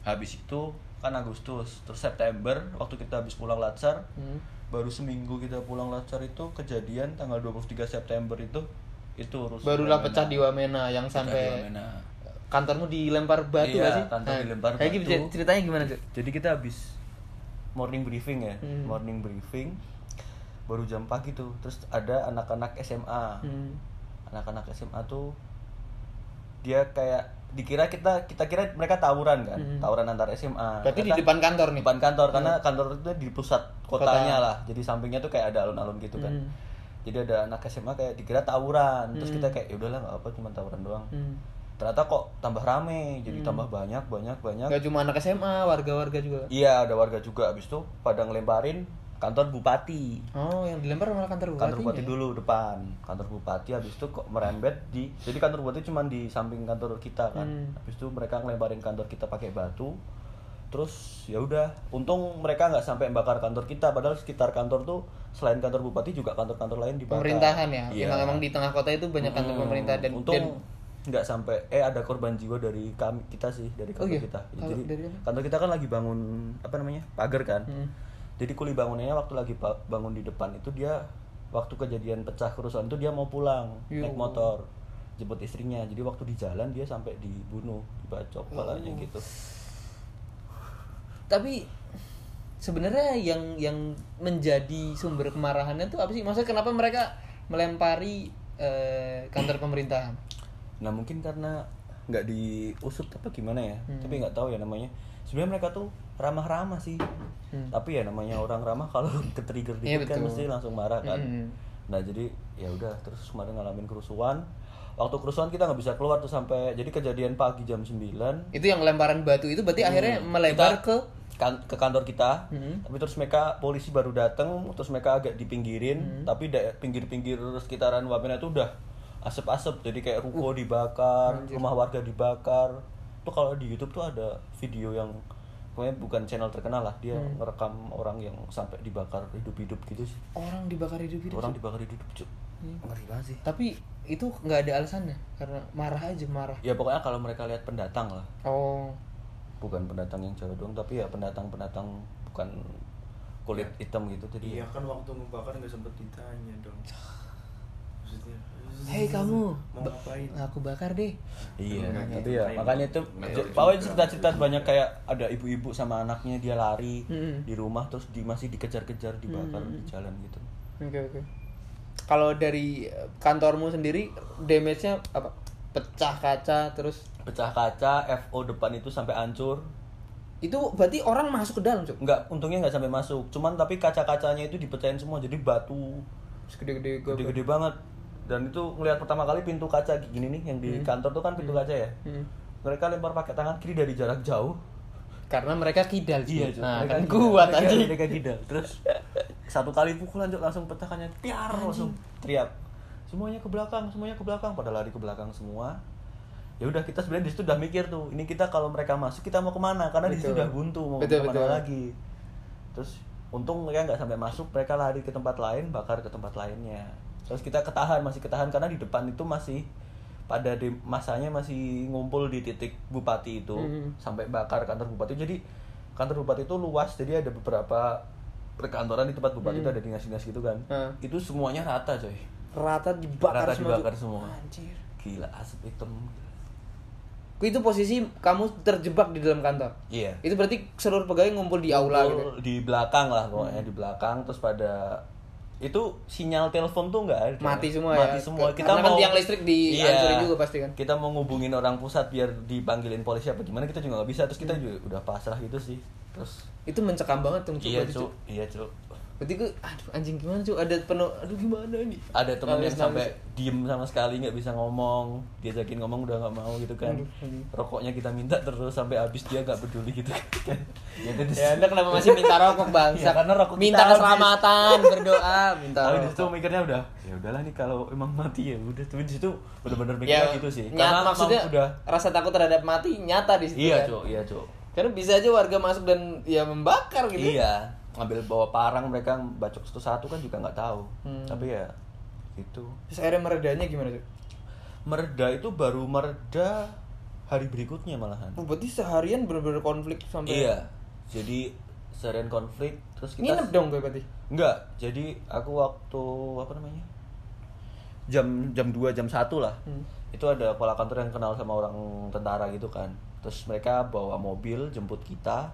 Habis itu kan Agustus, terus September waktu kita habis pulang Latsar, Hmm. baru seminggu kita pulang Latsar itu kejadian tanggal 23 September itu itu rusuh Barulah Wamena. pecah di Wamena yang Pecah sampai Wamena. kantormu dilempar batu Iya, gak sih? kantor dilempar kayak gitu, batu. ceritanya gimana, Cuk? Jadi kita habis morning briefing ya, Hmm. morning briefing baru jam pagi tuh. Terus ada anak-anak SMA. Hmm. Anak-anak SMA tuh dia kayak dikira kita kita kira mereka tawuran kan, Hmm. tawuran antar SMA. Berarti di depan kantor nih. depan kantor karena kantor itu di pusat kotanya Kota. lah jadi sampingnya tuh kayak ada alun-alun gitu kan Hmm. jadi ada anak SMA kayak dikira tawuran terus Hmm. kita kayak ya udahlah nggak apa cuma tawuran doang Hmm. Ternyata kok tambah rame jadi tambah banyak banyak banyak. Gak cuma anak SMA, warga-warga juga. iya ada warga juga. Abis itu pada ngelemparin kantor bupati. Oh, yang dilempar malah kantor bupati. kantor bupati dulu depan. Kantor bupati habis itu kok merembet di jadi kantor bupati cuma di samping kantor kita kan. Hmm. habis itu mereka ngelemparin kantor kita pakai batu. Terus ya udah. Untung mereka nggak sampai bakar kantor kita. Padahal sekitar kantor tuh selain kantor bupati juga kantor-kantor lain dibakar. Pemerintahan ya. Iya. Emang emang di tengah kota itu banyak kantor Hmm, pemerintah dan untung dan nggak sampai eh ada korban jiwa dari kami kita sih dari Oh kantor iya? kita Kalau jadi dari kantor kita kan lagi bangun apa namanya pagar kan Hmm. jadi kuli bangunannya waktu lagi ba- bangun di depan itu dia waktu kejadian pecah kerusuhan itu dia mau pulang Ya naik motor jemput istrinya jadi waktu di jalan dia sampai dibunuh dibacok Ya kepalanya gitu tapi sebenarnya yang yang menjadi sumber kemarahannya tuh apa sih? Maksudnya kenapa mereka melempari eh, kantor pemerintahan? Nah mungkin karena nggak diusut apa gimana ya Hmm. tapi nggak tahu ya namanya sebenarnya mereka tuh ramah-ramah sih Hmm. tapi ya namanya orang ramah kalau ke trigger Iya, dikit kan betul. mesti langsung marah kan Mm. nah jadi ya udah terus kemarin ngalamin kerusuhan waktu kerusuhan kita nggak bisa keluar tuh sampai jadi kejadian pagi jam 9 Itu yang lemparan batu itu berarti akhirnya melebar Kita- ke kan- ke kantor kita Hmm. tapi terus mereka polisi baru datang terus mereka agak dipinggirin Hmm. tapi da- pinggir-pinggir sekitaran Wamena itu udah asap-asap jadi kayak ruko dibakar Uh, anjir. rumah warga dibakar tuh kalau di YouTube tuh ada video yang pokoknya bukan channel terkenal lah dia Hmm. ngerekam orang yang sampai dibakar hidup-hidup gitu sih orang dibakar hidup-hidup. orang dibakar hidup cuk Hmm. ngeri banget sih Tapi itu nggak ada alasannya karena marah aja marah. ya pokoknya kalau mereka lihat pendatang lah Oh. bukan pendatang yang Jawa doang tapi ya pendatang-pendatang bukan kulit hitam gitu jadi Iya kan waktu membakar nggak sempet ditanya dong. Maksudnya. Hei kamu, Mau ngapain? aku bakar deh. Iya, tapi gitu. ya makanya itu gitu pokoknya juga. cerita-cerita banyak kayak ada ibu-ibu sama anaknya dia lari Mm-mm. di rumah terus di masih dikejar-kejar dibakar Mm-mm. di jalan gitu. Oke oke. Kalau dari eh, kantormu sendiri damage-nya apa? Pecah kaca terus Pecah kaca, FO depan itu sampai hancur. itu berarti orang masuk ke dalam, Cuk. Enggak, untungnya nggak sampai masuk. Cuman tapi kaca-kacanya itu dipecahin semua jadi batu Segede-gede gede-gede banget. Dan itu ngelihat pertama kali pintu kaca gini nih yang di kantor tuh kan pintu kaca ya. Hmm. Mereka lempar pakai tangan kiri dari jarak jauh. Karena mereka kidal. Iya. Nah, Mereka kan kuat mereka, aja. Mereka gidal. Terus satu kali pukulan Cuk, langsung pecahkannya tiar langsung teriak. Semuanya ke belakang, semuanya ke belakang pada lari ke belakang semua. Ya udah kita sebenarnya di situ udah mikir tuh, ini kita kalau mereka masuk kita mau ke mana? Karena di situ udah buntu mau Betul, ke mana betul. lagi. Terus untung mereka nggak sampai masuk, mereka lari ke tempat lain, bakar ke tempat lainnya. Terus kita ketahan, masih ketahan karena di depan itu masih pada di masanya masih ngumpul di titik bupati itu Hmm. sampai bakar kantor bupati. Jadi kantor bupati itu luas, jadi ada beberapa perkantoran di tempat bupati itu ada dinas-dinas gitu kan. Hmm. Itu semuanya rata coy. Rata dibakar Rata semua. dibakar Cuk. semua. Anjir. Gila asap hitam. Itu posisi kamu terjebak di dalam kantor. Iya. Itu berarti seluruh pegawai ngumpul di aula gitu. Ngumpul di belakang lah pokoknya di belakang terus pada itu sinyal telepon tuh nggak ada. Mati semua ya? mati semua. Kita Karena kan mau tiang listrik dihancurin juga pasti kan? kita mau ngubungin orang pusat biar dipanggilin polisi apa gimana kita juga nggak bisa. Terus kita juga udah pasrah gitu sih. Terus Itu mencekam banget tuh iya cuk. Iya cuk berarti gue aduh anjing gimana cuy ada penuh aduh gimana nih ada temen yang Nangis, sampai nangis. diem sama sekali nggak bisa ngomong. Diajakin ngomong udah nggak mau gitu kan. Aduh, aduh. rokoknya kita minta terus sampai habis dia nggak peduli gitu kan. Ya, ya anda kenapa masih minta rokok bang? Ya, karena rokok kita minta keselamatan berdoa minta tapi di rokok. situ mikirnya udah ya udahlah nih kalau emang mati ya udah. Tapi di situ bener-bener ya mikirnya gitu sih. nyat, maksudnya emang udah rasa takut terhadap mati nyata di situ iya kan? cuk. Iya cuk. Karena bisa aja warga masuk dan ya membakar gitu. Iya ngambil bawa parang mereka bacok satu satu kan juga nggak tahu Hmm. tapi ya gitu terus akhirnya meredanya gimana tuh mereda itu baru mereda hari berikutnya malahan oh, berarti seharian bener-bener konflik sampai Iya. Jadi seharian konflik terus kita nginep dong gue berarti Enggak. Jadi aku waktu apa namanya? Jam jam 2 jam 1 lah. Hmm. Itu ada kepala kantor yang kenal sama orang tentara gitu kan. Terus mereka bawa mobil jemput kita,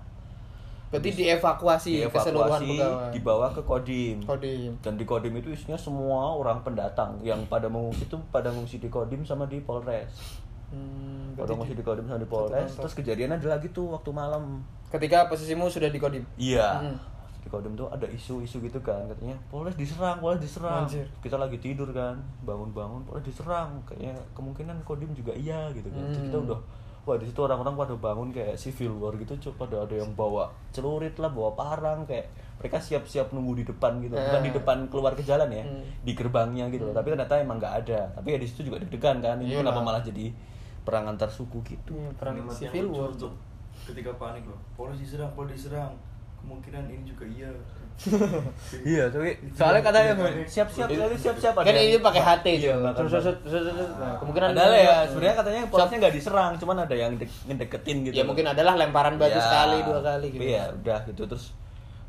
berarti dievakuasi, keseluruhan dievakuasi, pegawai dibawa ke Kodim. Kodim Dan di Kodim itu isinya semua orang pendatang yang pada mengungsi itu pada mengungsi di Kodim sama di Polres. hmm, Pada mengungsi di- di Kodim sama di Polres. Terus kejadian ada lagi tuh waktu malam. ketika posisimu sudah di kodim Iya. Hmm. Di Kodim tuh ada isu-isu gitu kan, katanya Polres diserang, Polres diserang. Anjir. Kita lagi tidur kan, bangun-bangun Polres diserang. Kayaknya kemungkinan Kodim juga iya gitu kan. Terus kita Hmm. udah Wah di situ orang-orang pada bangun kayak civil war gitu, cuk. Pada ada yang bawa celurit lah, bawa parang kayak mereka siap-siap nunggu di depan gitu, bukan di Ah. depan keluar ke jalan ya, Hmm. di gerbangnya gitu. Tapi ternyata emang nggak ada. Tapi ya di situ juga deg-degan kan. Ini kenapa malah jadi perang antar suku gitu? Iya, perang civil war ketika panik loh Polres diserang Polres diserang kemungkinan ini juga iya Iya, tapi soalnya katanya siap-siap kan ini pakai HT Iya, juga bahkan- terus terus terus terus nah, kemungkinan Padahal ya sebenarnya katanya polosnya nggak diserang, cuman ada yang de- ngedeketin gitu. ya mungkin adalah lemparan batu Ya, sekali dua kali gitu. Tapi ya udah gitu. Terus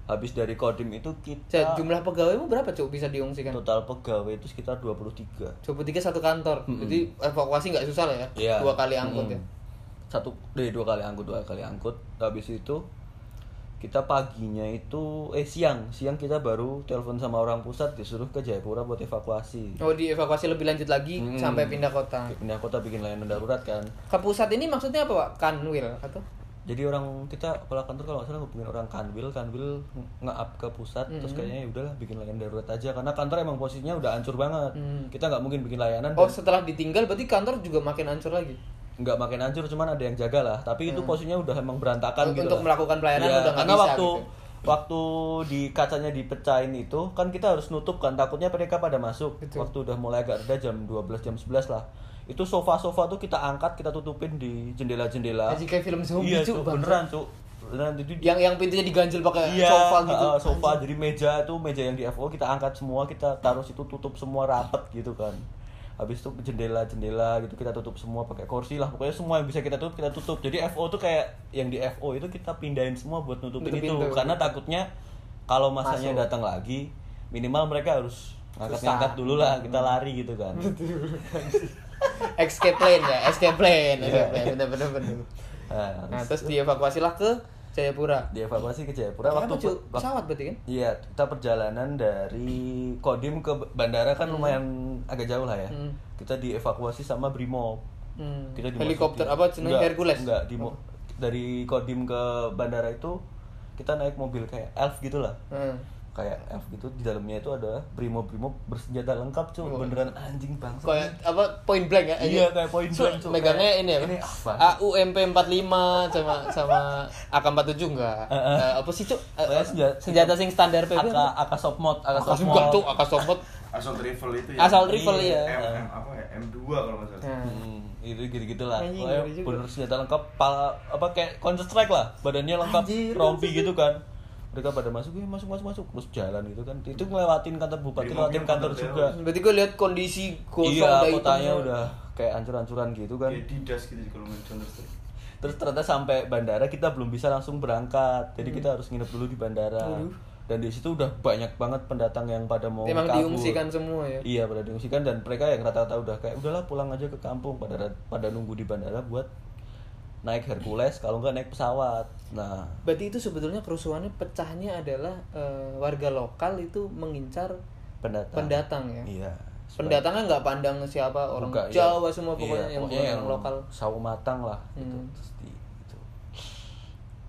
habis dari kodim itu kita jumlah pegawaimu berapa cuk bisa diungsikan? Total pegawai itu sekitar 23. 23 satu kantor. Jadi evakuasi nggak susah lah ya? Iya. dua kali angkut Mm. ya? Satu deh dua kali angkut, dua kali angkut. Habis itu kita paginya itu eh siang, siang kita baru telepon sama orang pusat disuruh ke Jayapura buat evakuasi. oh dievakuasi lebih lanjut lagi Mm. sampai pindah kota Pindah kota bikin layanan darurat kan. ke pusat ini maksudnya apa pak kanwil atau Jadi orang kita kepala kantor kalau nggak salah hubungin orang kanwil, kanwil nge-up ke pusat, terus Mhm. kayaknya ya udahlah bikin layanan darurat aja karena kantor emang posisinya udah hancur banget. Hmm. Kita nggak mungkin bikin layanan oh dan setelah ditinggal berarti kantor juga makin hancur lagi nggak makin hancur, cuman ada yang jaga lah. Tapi itu posisinya udah emang berantakan Untuk- gitu. untuk lah. melakukan pelayanan Iya, udah karena bisa waktu gitu. waktu di kacanya dipecahin itu kan kita harus nutup kan takutnya mereka pada masuk. Betul. Waktu udah mulai agak reda jam 12 jam 11 lah. Itu sofa-sofa tuh kita angkat, kita tutupin di jendela-jendela. Anjing kayak film zombie, iya, Cuk, beneran, Cuk. Beneran itu yang yang pintunya diganjel pakai Iya, sofa gitu uh, sofa jadi meja itu meja yang di FO kita angkat semua, kita taruh situ tutup semua rapet gitu kan. Habis itu jendela-jendela gitu kita tutup semua pakai kursi lah. Pokoknya semua yang bisa kita tutup kita tutup. Jadi FO tuh kayak yang di FO itu kita pindahin semua buat nutupin Nutup itu pintu. karena takutnya kalau masanya Masuk. datang lagi minimal mereka harus ngangkat-ngangkat dulu lah kita lari gitu kan. escape plane ya escape plane Iya. escape plane bener bener bener Nah, nah terus dievakuasi lah ke Jayapura dievakuasi ke Jayapura Kenapa, waktu waktu- pesawat berarti kan Iya, kita perjalanan dari Kodim ke bandara kan lumayan agak jauh lah ya. Hmm. Kita dievakuasi sama Brimob. Hmm. Kita dimasukin- helikopter apa Enggak, Hercules Enggak, di mo- dari Kodim ke bandara itu kita naik mobil kayak elf gitu lah. Hmm. Kayak elf gitu di dalamnya itu ada Brimob-Brimob bersenjata lengkap, cuy. Oh. Beneran anjing banget. kayak apa point blank ya Iya, kayak point So, blank, Cuk. megangnya Kayak, ini ya ini apa? AUMP 45 sama sama AK47 enggak Eh, eh. Eh, apa sih cuk Eh, Pokoknya senjata- senjata sing standar PB AK AK Sopmod, AK Asal Sopmod. enggak tuh AK Sombot asal rival itu ya Assault rifle, iya. M, M apa ya M2 kalau nggak salah Nah. Hmm, itu gitu-gitu lah. Pokoknya juga. bener senjata lengkap, pala, apa kayak Counter Strike lah. Badannya lengkap, rompi gitu kan. Mereka pada masuk, "Eh, masuk masuk masuk terus jalan gitu kan. Itu ngelewatin kantor bupati, ngelewatin kantor kantor juga. berarti gue lihat kondisi gosong Iya, udah kotanya hitam. udah kayak hancur-hancuran gitu kan. kayak didas gitu kalau Terus ternyata sampai bandara kita belum bisa langsung berangkat. Jadi Hmm. kita harus nginep dulu di bandara. Dan di situ udah banyak banget pendatang yang pada mau emang kabur. diungsikan semua ya Iya pada diungsikan dan mereka yang rata-rata udah kayak udahlah pulang aja ke kampung pada pada nunggu di bandara buat naik Hercules kalau nggak naik pesawat. Nah berarti itu sebetulnya kerusuhannya pecahnya adalah eh, warga lokal itu mengincar pendatang. pendatang ya Iya. pendatangnya nggak pandang siapa orang Buka, iya. Jawa semua pokoknya Iya, yang pokoknya yang lokal sawo matang lah gitu. Hmm. Terus di- gitu.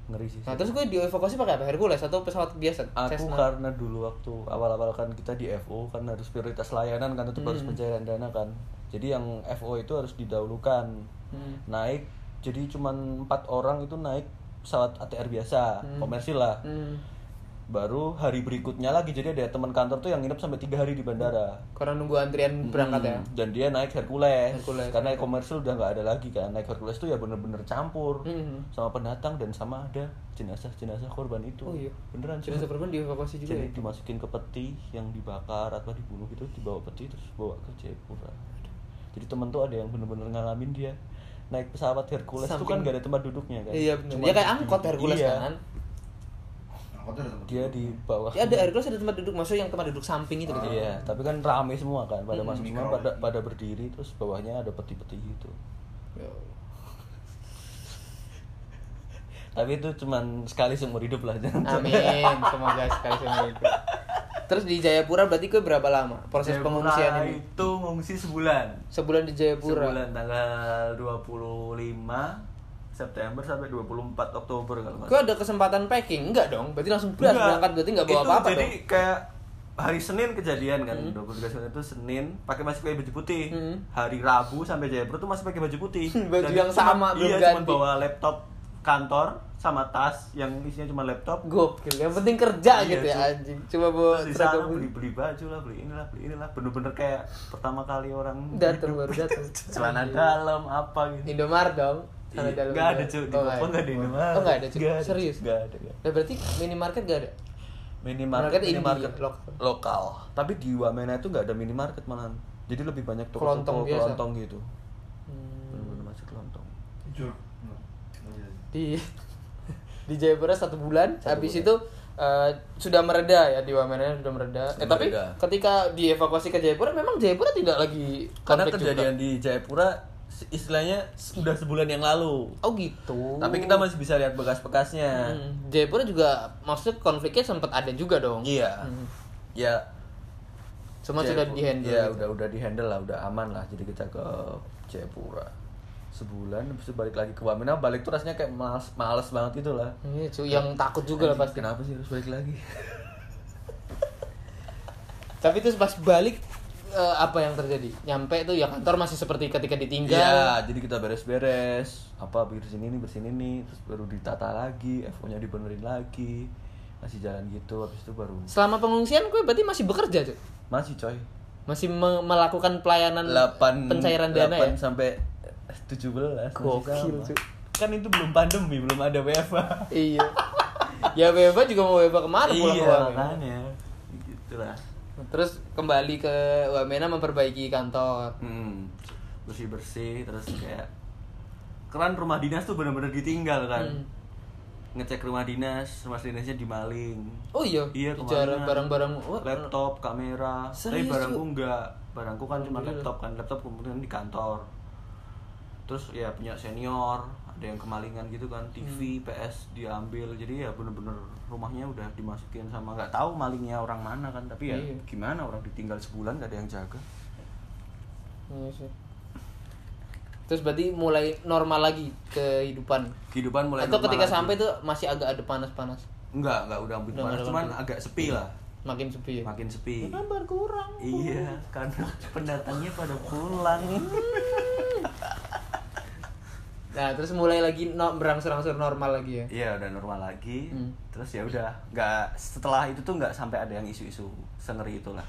ngeri sih Nah terus gue dievakuasi pakai apa? Hercules atau pesawat biasa? aku Cessna? karena dulu waktu awal-awal kan kita di FO kan harus prioritas layanan kan harus Hmm. pencairan dana kan jadi yang FO itu harus didahulukan Hmm. naik jadi cuman empat orang itu naik pesawat ATR biasa Hmm. komersil lah Hmm. baru hari berikutnya lagi jadi ada teman kantor tuh yang nginep sampai tiga hari di bandara Karena nunggu antrian berangkat ya. Hmm, dan dia naik Hercules, Hercules. karena komersil udah nggak ada lagi kan naik Hercules tuh ya bener-bener campur Hmm. sama pendatang dan sama ada jenazah jenazah korban itu Oh iya. beneran Jenazah korban dievakuasi juga jadi ya. dimasukin ke peti yang dibakar atau dibunuh gitu dibawa peti terus bawa ke Jayapura jadi temen tuh ada yang bener-bener ngalamin dia naik pesawat Hercules tuh kan gak ada tempat duduknya kan Iya benar. Ya kayak angkot Hercules iya, kan. Angkotnya ada tempat dia di bawah Ya ada Hercules ada tempat duduk, maksudnya yang tempat duduk samping itu gitu. Iya, tapi kan rame semua kan, pada Hmm, masuk semua pada pada berdiri terus bawahnya ada peti-peti gitu. Ya. Tapi itu cuman sekali seumur hidup lah jangan. Amin, semoga sekali semoga itu. Terus di Jayapura berarti gue berapa lama proses Jayapura pengungsian ini? itu ngungsi sebulan. Sebulan di Jayapura. Sebulan tanggal 25 September sampai 24 Oktober kalau nggak Gue ada kesempatan packing? Enggak dong, berarti langsung beras Enggak. berangkat berarti nggak bawa apa-apa jadi dong. kayak hari Senin kejadian kan, Hmm. 23 Senin itu Senin pakai masih pakai baju putih. Hmm. Hari Rabu sampai Jayapura tuh masih pakai baju putih. Baju Dan yang cuma- sama, belum Iya, cuma bawa laptop kantor sama tas yang isinya cuma laptop. Gokil, yang penting kerja Iya, gitu ya anjing. Di sana seragam beli beli baju lah, beli inilah, beli inilah. Bener-bener kayak pertama kali orang datang baru datang. celana dalam apa gitu. Indomaret dong. Sana Iya, dalam Nggak ada juga. cuy, di Oh, Papua nggak ada Indomaret. Oh, nggak ada cuy. Nggak Serius? Nggak ada. nggak. Ya berarti minimarket gak ada? minimarket Minimarket lokal. lokal. Tapi di Wamena itu nggak ada minimarket malahan. Jadi lebih banyak Kelontong biasa. kelontong gitu. Hmm. Bener-bener masih kelontong. Di di Jayapura satu bulan, Satu habis bulan. itu eh, sudah mereda ya di Wamena sudah mereda. eh Sudah tapi mereda. ketika dievakuasi ke Jayapura memang Jayapura tidak lagi Karena kejadian juga. di Jayapura istilahnya sudah sebulan yang lalu. Oh gitu. Tapi kita masih bisa lihat bekas-bekasnya. Hmm, Jayapura juga maksudnya konfliknya sempat ada juga dong. Iya. Hmm. Ya. Cuma Jayapura- sudah dihandle. Iya, gitu. udah udah dihandle lah, udah aman lah. Jadi kita ke Jayapura sebulan itu balik lagi ke Wamena balik tuh rasanya kayak males, males banget gitu lah Iya, cuy, yang takut juga lah pasti. kenapa sih harus balik lagi Tapi terus pas balik eh, apa yang terjadi? Nyampe tuh ya kantor masih seperti ketika ditinggal. Iya, jadi kita beres-beres, apa bersihin ini, bersihin ini, terus baru ditata lagi, FO-nya dibenerin lagi, masih jalan gitu, habis itu baru Selama pengungsian gue berarti masih bekerja, cuy. masih coy. Masih me- melakukan pelayanan 8 pencairan dana 8 ya. sampai 17 masih Gokil, cuy. Kan itu belum pandemi, belum ada WFA. iya. Ya Beba juga mau ke mana pulang iya, ke Wamena. makanya. Gitulah. Terus kembali ke Wamena memperbaiki kantor. Hmm, bersih-bersih terus kayak keren rumah dinas tuh bener-bener ditinggal kan. Hmm. Ngecek rumah dinas, rumah dinasnya dimaling. Oh iya, Iya, kemarin. barang-barang laptop, kamera. Tapi barangku enggak. Barangku kan cuma laptop kan. Laptop kemudian di kantor. Terus ya punya senior, ada yang kemalingan gitu kan, TV, PS diambil. Jadi ya bener-bener rumahnya udah dimasukin sama nggak tahu malingnya orang mana kan. Tapi ya Iya. gimana orang ditinggal sebulan gak ada yang jaga. Iya sih. Terus berarti mulai normal lagi kehidupan. Kehidupan mulai Atau ketika lagi. sampai tuh masih agak ada panas-panas. Enggak, enggak udah ambil panas, cuman lagi. agak sepi lah. Makin sepi ya. Makin sepi. Ya kan berkurang. Iya, karena pendatangnya pada pulang. Nah, terus mulai lagi no, berangsur-angsur normal lagi ya. Iya, udah normal lagi. Hmm. Terus ya udah, nggak setelah itu tuh nggak sampai ada yang isu-isu sengeri itulah.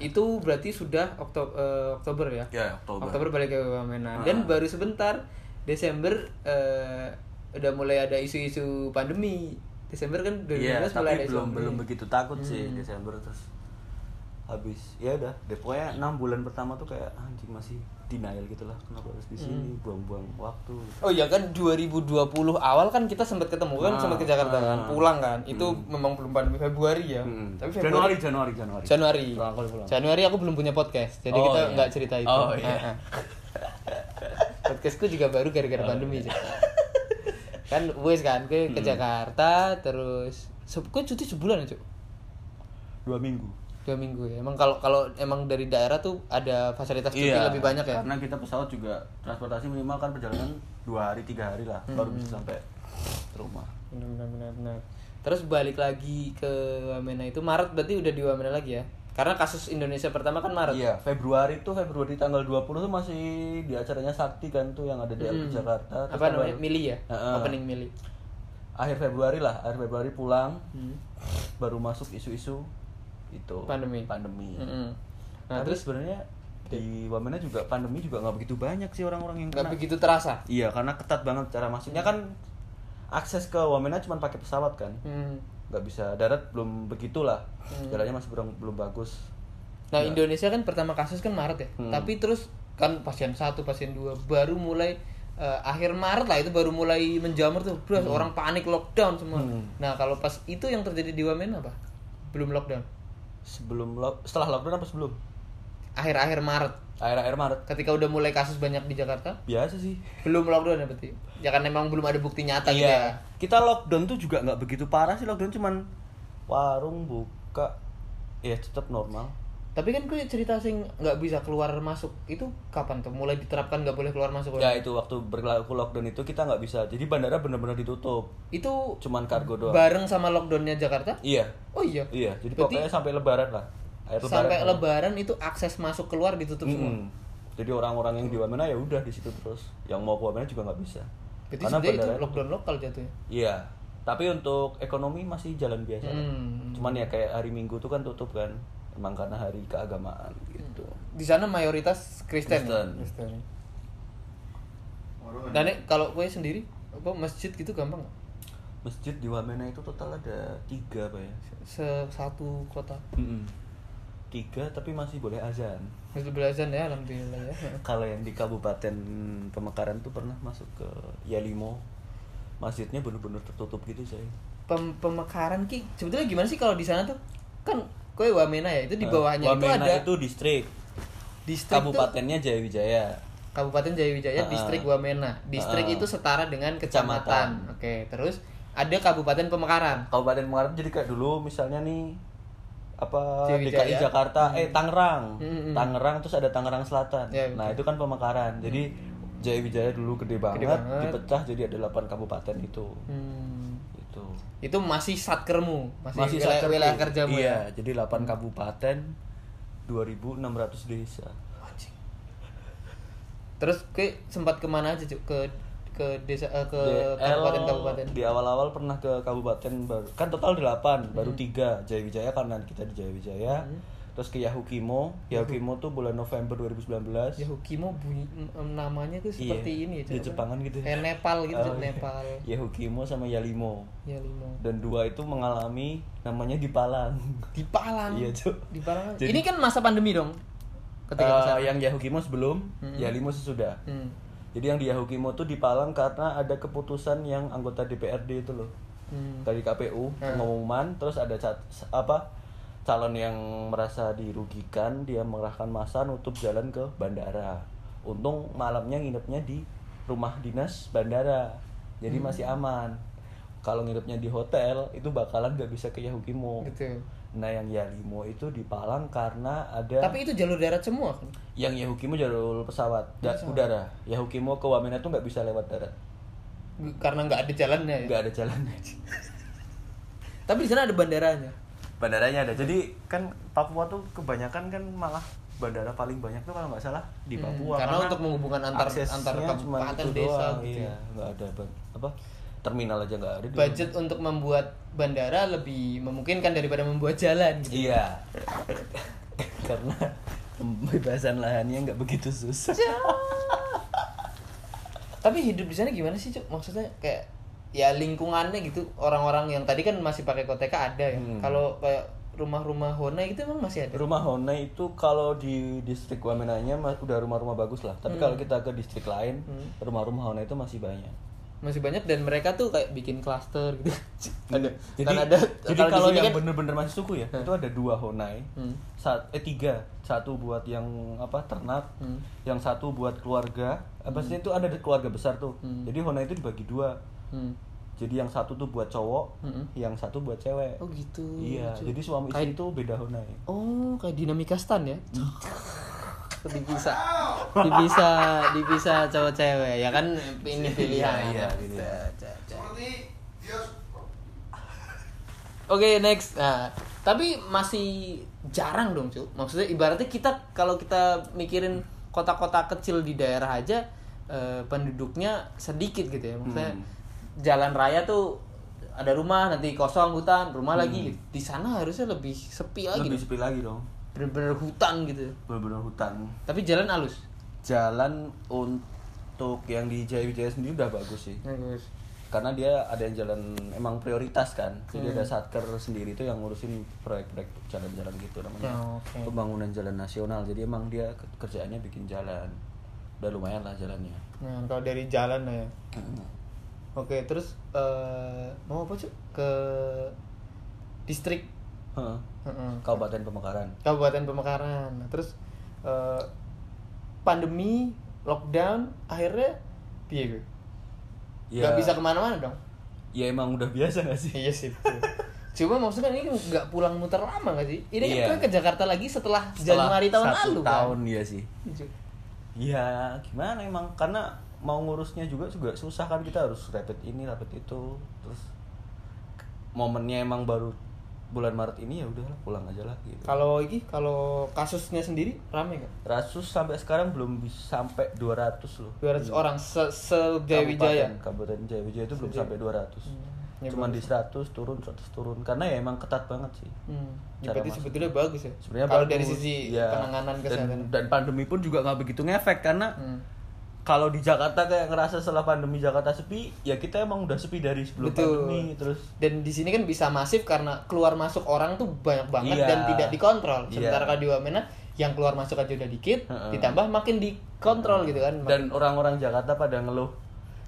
Itu berarti sudah Oktober, Oktober ya? Ya, Oktober. balik ke Wamena. Ah. Dan baru sebentar Desember eh, udah mulai ada isu-isu pandemi. Desember kan 2019 Iya, mulai tapi ada isu belum pandemi. belum begitu takut sih Hmm. Desember terus habis ya udah deh pokoknya enam bulan pertama tuh kayak anjing masih denial gitu lah kenapa harus di sini Hmm. buang-buang waktu Oh iya kan 2020 awal kan kita sempat ketemu kan Ah, sempat ke Jakarta kan ah. pulang kan itu Hmm. memang belum pandemi Februari ya Hmm. tapi Januari Februari Januari Januari Januari pulang. Januari aku belum punya podcast jadi Oh, kita iya. nggak cerita itu Oh, iya. Podcastku juga baru gara-gara Oh, pandemi iya. Kan wes kan ke, ke Hmm. Jakarta terus gue cuti sebulan ya Cuk. dua minggu dua minggu ya emang kalau kalau emang dari daerah tuh ada fasilitas cuti lebih banyak ya Iya, karena kita pesawat juga transportasi minimal kan perjalanan dua hari tiga hari lah baru Hmm. bisa sampai trauma benar benar benar benar terus balik lagi ke Wamena itu Maret berarti udah di Wamena lagi ya karena kasus Indonesia pertama kan Maret Iya, Februari tuh Februari tanggal 20 tuh masih di acaranya Sakti kan tuh yang ada di Hmm. Jakarta. Terus apa namanya Mili ya Heeh. opening Mili Akhir Februari lah, akhir Februari pulang Hmm. baru masuk isu-isu itu Pandemi. Pandemi. Mm-mm. nah Tapi terus sebenarnya di Wamena juga pandemi juga nggak begitu banyak sih orang-orang yang nggak begitu terasa Iya, karena ketat banget cara masuknya kan akses ke Wamena cuma pakai pesawat kan. Hmm. nggak bisa darat belum begitulah. Hmm. Jalannya masih belum belum bagus. Nah Ya. Indonesia kan pertama kasus kan Maret ya, Hmm. tapi terus kan pasien satu, pasien dua baru mulai eh, akhir Maret lah itu baru mulai menjamur tuh, bro orang panik lockdown semua. Hmm. Nah kalau pas itu yang terjadi di Wamena apa? Belum lockdown, Sebelum lock, setelah lockdown apa sebelum? akhir-akhir Maret, Akhir-akhir Maret. ketika udah mulai kasus banyak di Jakarta, Biasa sih. belum lockdown ya berarti? Ya kan memang belum ada bukti nyata gitu Iya. ya. Kita lockdown tuh juga nggak begitu parah sih lockdown cuman warung buka ya tetap normal. Tapi kan gue cerita sing nggak bisa keluar masuk itu kapan tuh mulai diterapkan nggak boleh keluar masuk? Ya itu waktu berlaku lockdown itu kita nggak bisa. Jadi bandara benar-benar ditutup. Itu Cuman kargo doang. bareng sama lockdownnya Jakarta? Iya. Oh iya. Iya, jadi Berarti pokoknya sampai lebaran lah. Akhir sampai kan. lebaran itu akses masuk keluar ditutup semua. Mm-mm. Jadi orang-orang yang di Wamena ya udah di situ terus. Yang mau ke Wamena juga nggak bisa. Berarti itu bandara- lockdown lokal jatuhnya. Iya. Tapi untuk ekonomi masih jalan biasa. Hmm. Cuman ya kayak hari Minggu tuh kan tutup kan. Emang karena hari keagamaan gitu. Di sana mayoritas Kristen. Kristen. Orang Dan kalau gue sendiri apa masjid gitu gampang nggak? Masjid di Wamena itu total ada tiga apa ya? Se- satu kota. Mm-mm. Tiga tapi masih boleh azan. Masjid belajar ya alhamdulillah ya. Kalau yang di Kabupaten Pemekaran tuh pernah masuk ke Yalimo. Masjidnya bener-bener tertutup gitu saya. Pem- pemekaran ki sebetulnya gimana sih kalau di sana tuh kan gue Wamena ya itu di Nah, bawahnya itu Wamena ada itu distrik. distrik Kabupatennya Jayawijaya. Kabupaten Jayawijaya, Ah. distrik Wamena. Distrik Ah. itu setara dengan kecamatan. Kecamatan. Oke, terus ada Kabupaten Pemekaran. Kabupaten Pemekaran jadi kayak dulu misalnya nih apa Jayawijaya. DKI Jakarta eh Tangerang. Hmm, hmm. Tangerang terus ada Tangerang Selatan. Ya, nah, itu kan Pemekaran. Jadi Jayawijaya dulu gede banget, banget. dipecah jadi ada 8 kabupaten itu. Hmm. Itu. Itu masih satkermu, masih, Masih wilayah, Satker- wilayah kerjamu Iya, ya. jadi 8 kabupaten 2600 desa. Terus ke sempat ke mana aja Cuk? ke ke desa eh, ke kabupaten-kabupaten? di awal-awal pernah ke kabupaten baru kan total 8 Hmm. baru tiga Jayawijaya karena kita di Jayawijaya terus ke Yahukimo Yahukimo tuh bulan November 2019 Ya Hukimo bunyi em, namanya tuh Iya, seperti ini ya. di. Jepangan gitu. Kayak Nepal gitu, Oh, iya. Nepal. Yahukimo sama Yalimo Ya limo. dan dua itu mengalami namanya di Palang Di Palang. Iya, Cuk. Di Palang. Jadi- Ini kan masa pandemi dong. Ketika Eh, ke sana. yang Yahukimo sebelum Mm-mm. Yalimo sesudah Hmm. jadi yang di Yahukimo tuh di Palang karena ada keputusan yang anggota DPRD itu loh Hmm. dari KPU Hmm. pengumuman terus ada cat- apa calon yang merasa dirugikan dia mengerahkan massa nutup jalan ke bandara untung malamnya nginepnya di rumah dinas bandara jadi Hmm. masih aman kalau nginepnya di hotel itu bakalan gak bisa ke Yahukimo Gitu. nah yang Yalimo itu di Palang karena ada Tapi itu jalur darat semua kan? yang Yahukimo jalur pesawat, da- Pesawat. udara Yahukimo ke Wamena tuh nggak bisa lewat darat Karena nggak ada jalannya ya. nggak ada jalannya Tapi di sana ada bandaranya. Bandaranya ada jadi kan Papua tuh kebanyakan kan malah bandara paling banyak tuh kalau nggak salah di Hmm, Papua karena untuk menghubungkan antar- antar kabupaten, desa doang, gitu iya ya. nggak ada apa terminal aja nggak ada di Budget untuk membuat bandara lebih memungkinkan daripada membuat jalan gitu. iya karena pembebasan lahannya nggak begitu susah Tapi hidup di sana gimana sih, Cuk? Maksudnya kayak ya lingkungannya gitu orang-orang yang tadi kan masih pakai koteka ada ya. Hmm. Kalau kayak rumah-rumah Honai itu emang masih ada. rumah Honai itu kalau di distrik Wamenanya udah rumah-rumah bagus lah tapi Hmm. kalau kita ke distrik lain Hmm. rumah-rumah Honai itu masih banyak Masih banyak dan mereka tuh kayak bikin klaster gitu. ada. jadi kan ada jadi di kalau yang kan- bener-bener masih suku ya itu ada dua Honai Hmm. Sat, eh tiga satu buat yang apa ternak Hmm. yang satu buat keluarga apa sih itu ada keluarga besar tuh Hmm. jadi Honai itu dibagi dua Hmm. jadi yang satu tuh buat cowok Hmm. yang satu buat cewek Oh gitu. iya Cuk. jadi suami Kayak- istri itu beda Honai Oh, kayak dinamika stan ya? dipisah, dipisah, dipisah cowok cewek ya kan ini pilihan. Iya, iya, pilihan. Cek, cek, cek. Oke next. Nah, tapi masih jarang dong cuy. Maksudnya ibaratnya kita kalau kita mikirin kota-kota kecil di daerah aja eh, penduduknya sedikit gitu ya. Maksudnya Hmm. Jalan raya tuh ada rumah nanti kosong hutan rumah lagi gitu. Di sana harusnya lebih sepi lagi. Hmm. lebih dong. sepi lagi dong Bener-bener hutan gitu. benar-benar hutan Tapi jalan halus. jalan untuk yang di Jaya sendiri udah bagus sih Bagus. karena dia ada yang jalan emang prioritas kan jadi Hmm. ada satker sendiri itu yang ngurusin proyek-proyek jalan-jalan gitu namanya Oh, oke. pembangunan jalan nasional jadi emang dia ke- kerjaannya bikin jalan udah lumayan lah jalannya Nah, kalau dari jalan ya. Oke, terus eh, mau apa cuy? Ke distrik Heeh. Heeh. Kabupaten Pemekaran Kabupaten Pemekaran. Nah, terus eh, pandemi, lockdown, akhirnya piye gue? ya Gak bisa ke mana-mana dong. ya emang udah biasa gak sih Iya sih. Cuma maksudnya ini kan nggak pulang muter lama gak sih? Ini Iya. kan ke Jakarta lagi setelah, Setelah Januari tahun satu lalu tahun kan. iya sih Iya. ya gimana emang karena mau ngurusnya juga juga susah kan kita harus rapid ini rapid itu terus momennya emang baru bulan Maret ini ya udahlah pulang aja lah gitu Kalau ini kalau kasusnya sendiri rame gak? Rasus sampai sekarang belum bisa sampai 200 loh 200 orang se, se Jayawijaya. Kabupaten, Jayawijaya itu belum sampai 200 Hmm, ya cuman di bagus. 100 turun 100 turun karena ya emang ketat banget sih Hmm. Ya, berarti sebetulnya bagus ya. sebenarnya kalau dari sisi Iya. penanganan dan, kesehatan. dan pandemi pun juga nggak begitu ngefek karena Hmm. Kalau di Jakarta kayak ngerasa setelah pandemi Jakarta sepi ya kita emang udah sepi dari sebelum Betul. pandemi terus Dan di sini kan bisa masif karena keluar masuk orang tuh banyak banget Iya. dan tidak dikontrol. Iya. Sementara kalau di Wamena yang keluar masuk aja udah dikit, Heeh. ditambah makin dikontrol gitu kan. dan orang-orang Jakarta pada ngeluh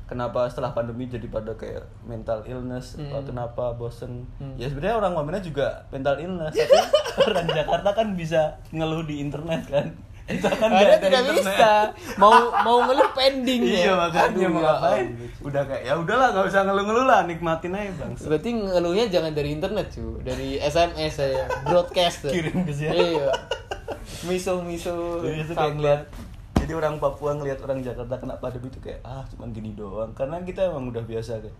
kenapa setelah pandemi jadi pada kayak mental illness Hmm. atau kenapa bosen Hmm. ya sebenarnya orang Wamena juga mental illness tapi orang Jakarta kan bisa ngeluh di internet kan kita kan ada tidak internet. bisa. Mau mau ngeluh pending iya ya. makanya Aduh, mau ya ngapain udah kayak ya udahlah nggak usah ngeluh-ngeluh lah nikmatin aja bang Berarti ngeluhnya jangan dari internet cu, dari SMS saya, broadcast. Kirim ke siapa? Iya. Miso miso. jadi itu kayak ngeliat jadi orang Papua ngeliat orang Jakarta kena pandemi itu kayak ah cuman gini doang karena kita emang udah biasa kayak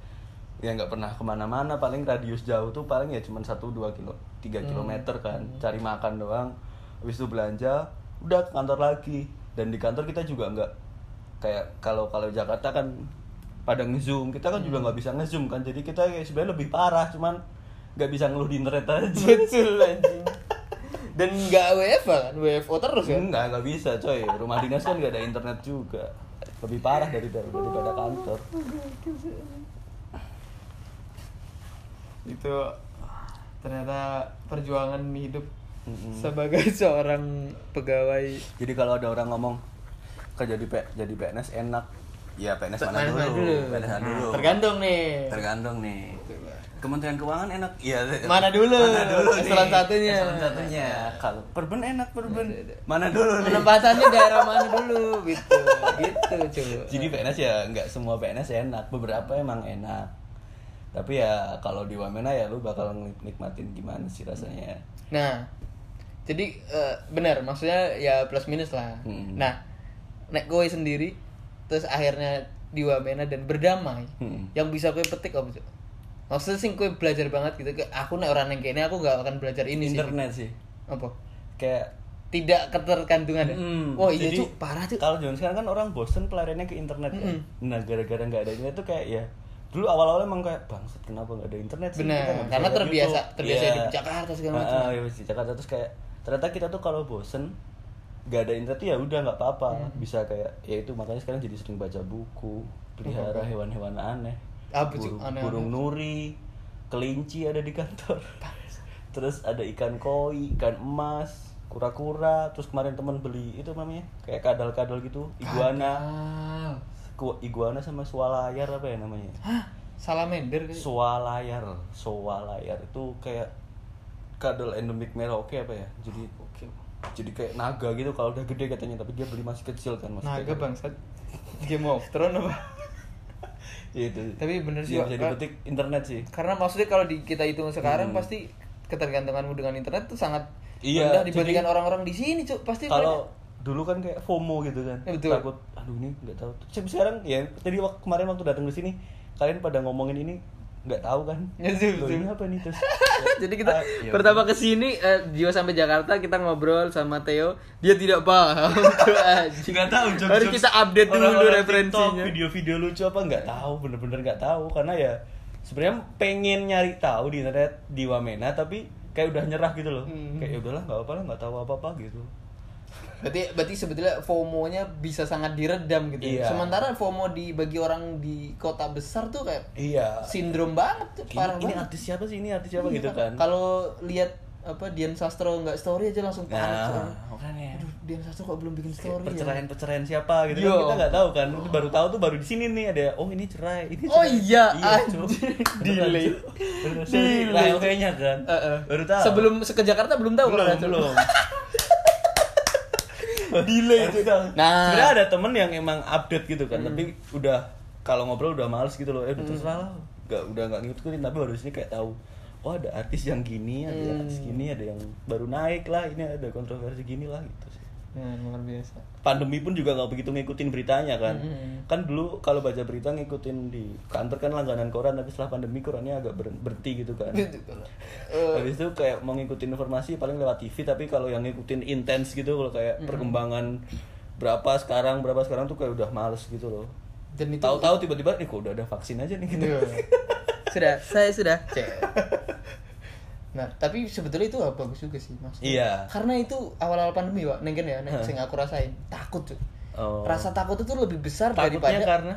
ya nggak pernah ke mana-mana paling radius jauh tuh paling ya cuman satu dua kilo tiga Hmm. kilometer kan cari makan doang habis itu belanja udah ke kantor lagi dan di kantor kita juga nggak kayak kalau kalau Jakarta kan pada ngezoom kita kan juga Hmm. nggak bisa ngezoom kan jadi kita kayak sebenarnya lebih parah cuman nggak bisa ngeluh di internet aja Betul anjing. Dan nggak WFA kan, WFO terus kan. Enggak, nggak bisa coy. Rumah dinas kan nggak ada internet juga. Lebih parah dari daripada kantor. itu ternyata perjuangan hidup Mm-mm. sebagai seorang pegawai Jadi kalau ada orang ngomong kerja di P, jadi PNS enak. Ya PNS mana, Mana dulu? PNS mana dulu? tergantung nih Tergantung nih. Kementerian Keuangan enak. Iya. Mana dulu? Mana dulu nih? satunya. Eselon satunya. Kalau perben enak perben. Mana dulu nih? penempatannya daerah mana dulu gitu gitu coba Jadi PNS ya nggak semua PNS enak, beberapa emang enak. Tapi ya kalau di Wamena ya lu bakal nikmatin gimana sih rasanya. nah jadi eh, benar maksudnya ya plus minus lah Hmm. nah nek gue sendiri terus akhirnya di Wamena dan berdamai Hmm. yang bisa gue petik Cuk? maksudnya sih gue belajar banget gitu aku nek orang yang kayaknya aku gak akan belajar ini Internet sih. sih apa Kayak tidak ketergantungan ya? Hmm, oh iya jadi cuk parah cuk Kalau zaman sekarang kan orang bosen pelariannya ke internet kan. Mm-mm. Nah gara-gara nggak ada internet tuh kayak ya dulu awal-awal emang kayak bangsat kenapa nggak ada internet sih Benar, karena terbiasa- YouTube." terbiasa Iya. hidup di Jakarta segala macam. Ah, ah, iya, di Jakarta terus kayak ternyata kita tuh kalau bosen nggak ada internet tuh ya udah nggak apa-apa. Hmm. bisa kayak ya itu makanya sekarang jadi sering baca buku pelihara Apa? hewan-hewan aneh. Apa burung, nuri kelinci ada di kantor. Terus ada ikan koi ikan emas kura-kura. Terus kemarin temen beli itu namanya kayak kadal-kadal gitu iguana. Kadal. Iguana sama sualayar apa ya namanya? Hah? Salamander kali sualayar sualayar itu kayak kadal endemik Merauke apa ya jadi Oke. jadi kayak naga gitu kalau udah gede katanya tapi dia beli masih kecil kan masih naga bangsat Game of Thrones apa Iya, itu Tapi bener sih, Wak. bisa dipetik internet sih karena maksudnya kalau di, kita hitung sekarang Hmm. pasti ketergantunganmu dengan internet tuh sangat Iya, rendah dibandingkan orang-orang di sini cuk pasti kalau dulu kan kayak FOMO gitu kan Ya, betul. takut aduh ini nggak tahu Tapi sekarang ya tadi waktu kemarin waktu datang ke sini kalian pada ngomongin ini nggak tahu kan? Loh, ini apa nih terus? Jadi kita Ah, iya, pertama ke sini eh, Jiwa sampai Jakarta kita ngobrol sama Theo, dia tidak paham. Nggak tahu jokes- Harus kita update dulu orang-orang referensinya. TikTok, video-video lucu apa nggak tahu bener-bener nggak tahu. Karena ya sebenarnya pengen nyari tahu di internet di Wamena tapi kayak udah nyerah gitu loh. Hmm. kayak ya udahlah nggak apa-apa lah nggak tahu apa-apa gitu Berarti berarti sebetulnya FOMO-nya bisa sangat diredam gitu. ya. Iya. Sementara FOMO di bagi orang di kota besar tuh kayak iya sindrom banget, tuh, ini, parah ini banget. artis siapa sih ini artis siapa Iya, gitu kan Kalau lihat apa Dian Sastro nggak story aja langsung panik. nah soalnya. makanya Aduh, Dian Sastro kok belum bikin story perceraian ya? perceraian siapa gitu Yo. kan kita nggak tahu kan baru tahu tuh baru di sini nih ada oh ini cerai ini Oh cerai. iya, Cuk. anjing. Beneran, Delay. Delay. Nah, kayaknya kan Eh, eh. baru tahu Sebelum ke Jakarta belum tahu belum kalau ada- belum Delay itu. Nah. sebenarnya ada temen yang emang update gitu kan Hmm. tapi udah kalau ngobrol udah males gitu loh eh udah Hmm. terserah lah nggak udah nggak ngikutin tapi baru sini kayak tahu oh ada artis yang gini ada yang Hmm. artis gini ada yang baru naik lah ini ada kontroversi gini lah gitu sih Ya, luar biasa. pandemi pun juga nggak begitu ngikutin beritanya kan Hmm. kan dulu kalau baca berita ngikutin di kantor kan langganan koran tapi setelah pandemi korannya agak ber- berhenti gitu kan Gitu. Eh, habis itu kayak mau ngikutin informasi paling lewat TV tapi kalau yang ngikutin intens gitu kalau kayak Hmm. perkembangan berapa sekarang berapa sekarang tuh kayak udah males gitu loh dan itu tahu-tahu tiba-tiba nih kok udah ada vaksin aja nih gitu Iya. sudah, saya sudah. Nah, tapi sebetulnya itu bagus juga sih, Mas. Iya. Karena itu awal-awal pandemi, Pak. Neng kan ya, neng sing aku rasain takut, tuh. Oh. Rasa takut itu lebih besar takutnya daripada karena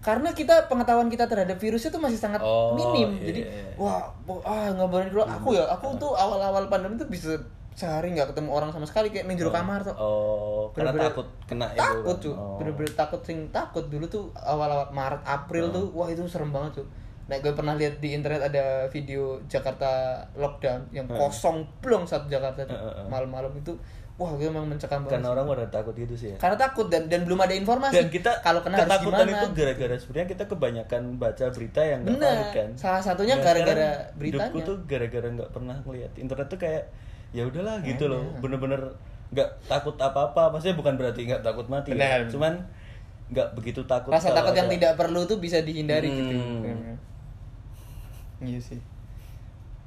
karena kita pengetahuan kita terhadap virusnya itu masih sangat Oh, minim. iya, Jadi, iya. wah, bo- ah berani dulu. Aku ya, aku tuh awal-awal pandemi tuh bisa sehari nggak ketemu orang sama sekali kayak main jero kamar tuh. oh karena Bener-bener takut kena itu takut kan. cuy Oh. bener-bener takut sing takut dulu tuh awal-awal Maret April tuh wah itu serem banget cuy nah gue pernah lihat di internet ada video Jakarta lockdown yang kosong plong satu Jakarta tuh heeh. malam-malam itu wah gue emang mencekam banget karena sih. orang pada takut gitu sih ya karena takut dan dan belum ada informasi dan kita kalau kena harus ketakutan gimana itu gara-gara sebenarnya kita kebanyakan baca berita yang nggak Bener. valid kan Salah satunya Nah, gara-gara beritanya. hidupku tuh gara-gara nggak pernah ngeliat internet tuh kayak ya udahlah gitu loh bener-bener nggak takut apa-apa maksudnya bukan berarti nggak takut mati ya. Bener. cuman nggak begitu takut rasa takut yang tidak perlu tuh bisa dihindari gitu Hmm. Iya sih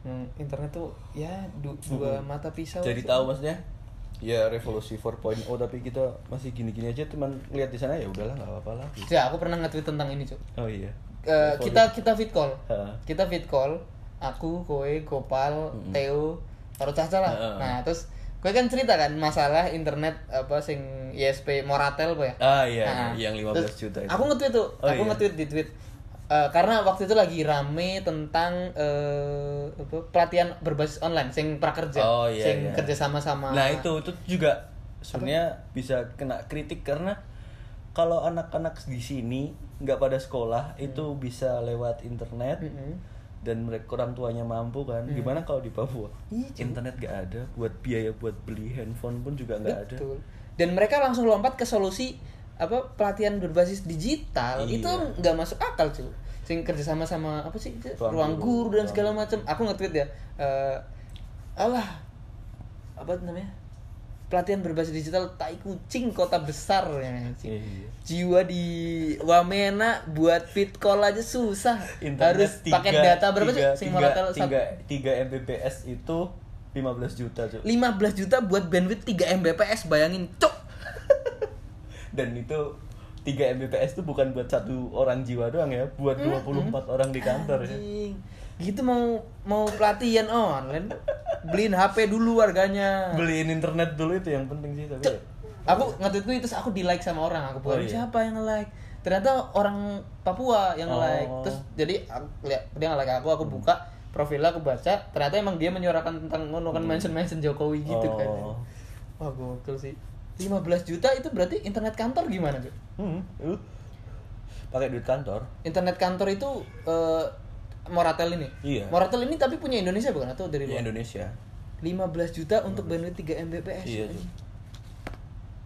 Hmm, internet tuh ya du- dua mata pisau Hmm. jadi sih. tahu maksudnya ya revolusi 4.0 tapi kita masih gini-gini aja cuman lihat di sana ya udahlah nggak apa-apa lah. Ya, aku pernah nge-tweet tentang ini, Cuk. oh iya Eh, kita kita fit call. Heeh. Kita fit call. Aku, kowe, Gopal, Theo, karo Caca lah. Heeh. Nah, terus kowe kan cerita kan masalah internet apa sing ISP Moratel apa ya? ah iya Nah, yang 15 terus juta itu Aku nge-tweet tuh. Oh, aku iya. nge-tweet di tweet. Eh, karena waktu itu lagi rame tentang apa, pelatihan berbasis online sing prakerja Oh, iya, sing iya. kerja sama sama Nah itu itu juga sebenarnya bisa kena kritik karena kalau anak-anak di sini nggak pada sekolah itu bisa lewat internet Mm-mm. dan mereka orang tuanya mampu kan. Gimana kalau di Papua? Iya, internet nggak ada, buat biaya buat beli handphone pun juga nggak ada. Dan mereka langsung lompat ke solusi apa pelatihan berbasis digital Iya. itu nggak masuk akal cuy. Sing kerja sama sama apa sih Ruang ruang, guru, guru dan segala macam. Aku nge-tweet ya. eh alah apa namanya? Pelatihan berbasis digital tai kucing kota besar ya. anjing. Iya. Jiwa di Wamena buat fit call aja susah. Harus tiga- pakai data berapa tiga- sih? Tiga- tiga, tiga Mbps itu 15 juta cuy. 15 juta buat bandwidth 3 Mbps bayangin cok Dan itu 3 Mbps itu bukan buat satu orang jiwa doang ya, buat 24 orang di kantor ya. Gitu mau mau pelatihan online beliin HP dulu harganya. Beliin internet dulu itu yang penting sih tapi. Cuk, Aku nge-tweet itu terus aku di like sama orang. Aku Oh, bukan iya. siapa yang nge-like. Ternyata orang Papua yang nge-like. Oh. Terus jadi aku lihat dia nge-like aku, aku buka profilnya aku baca, ternyata emang dia menyuarakan tentang ngono kan mention-mention Jokowi gitu kan. Oh. Wah, gokil sih. 15 juta itu berarti internet kantor gimana, Cuk? Hmm, lu pakai duit kantor. Internet kantor itu eh, Moratel ini. Iya. Moratel ini tapi punya Indonesia bukan atau dari Di luar? Indonesia. 15 juta untuk bandwidth 3 Mbps. Iya, Cuk.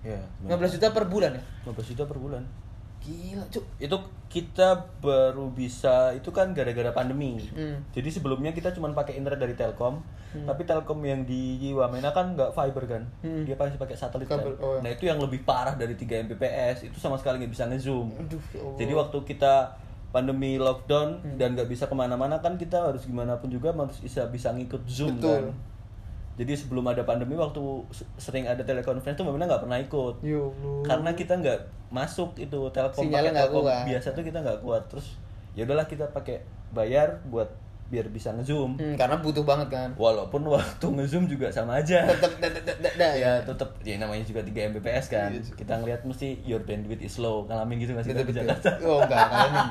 Ya, 15 juta per bulan ya? 15 juta per bulan. Gila, Cuk. Itu kita baru bisa itu kan gara-gara pandemi. Hmm. Jadi sebelumnya kita cuma pakai internet dari Telkom, tapi Telkom yang di Wamena kan nggak fiber kan. Hmm. Dia pasti pakai satelit kan. Kabel, oh, iya. Nah, itu yang lebih parah dari 3 Mbps, itu sama sekali nggak bisa ngezoom. Aduh, ya Allah. Jadi waktu kita pandemi lockdown Hmm. dan nggak bisa ke mana-mana kan kita harus gimana pun juga harus bisa bisa ngikut zoom Betul. kan jadi sebelum ada pandemi waktu sering ada telekonferensi tuh Mbak Mina nggak pernah ikut Allah. karena kita nggak masuk itu telkom Sinyalnya pakai nggak telkom kuat. biasa tuh kita nggak kuat terus ya udahlah kita pakai bayar buat biar bisa ngezoom. Hmm, karena butuh banget kan. walaupun waktu ngezoom juga sama aja. Tetep da- da- da- da- ya tetap ya namanya juga 3 Mbps kan. Iya, kita ngeliat mesti your bandwidth is low. Ngalamin gitu nggak sih Betul di. Jakarta? Oh enggak,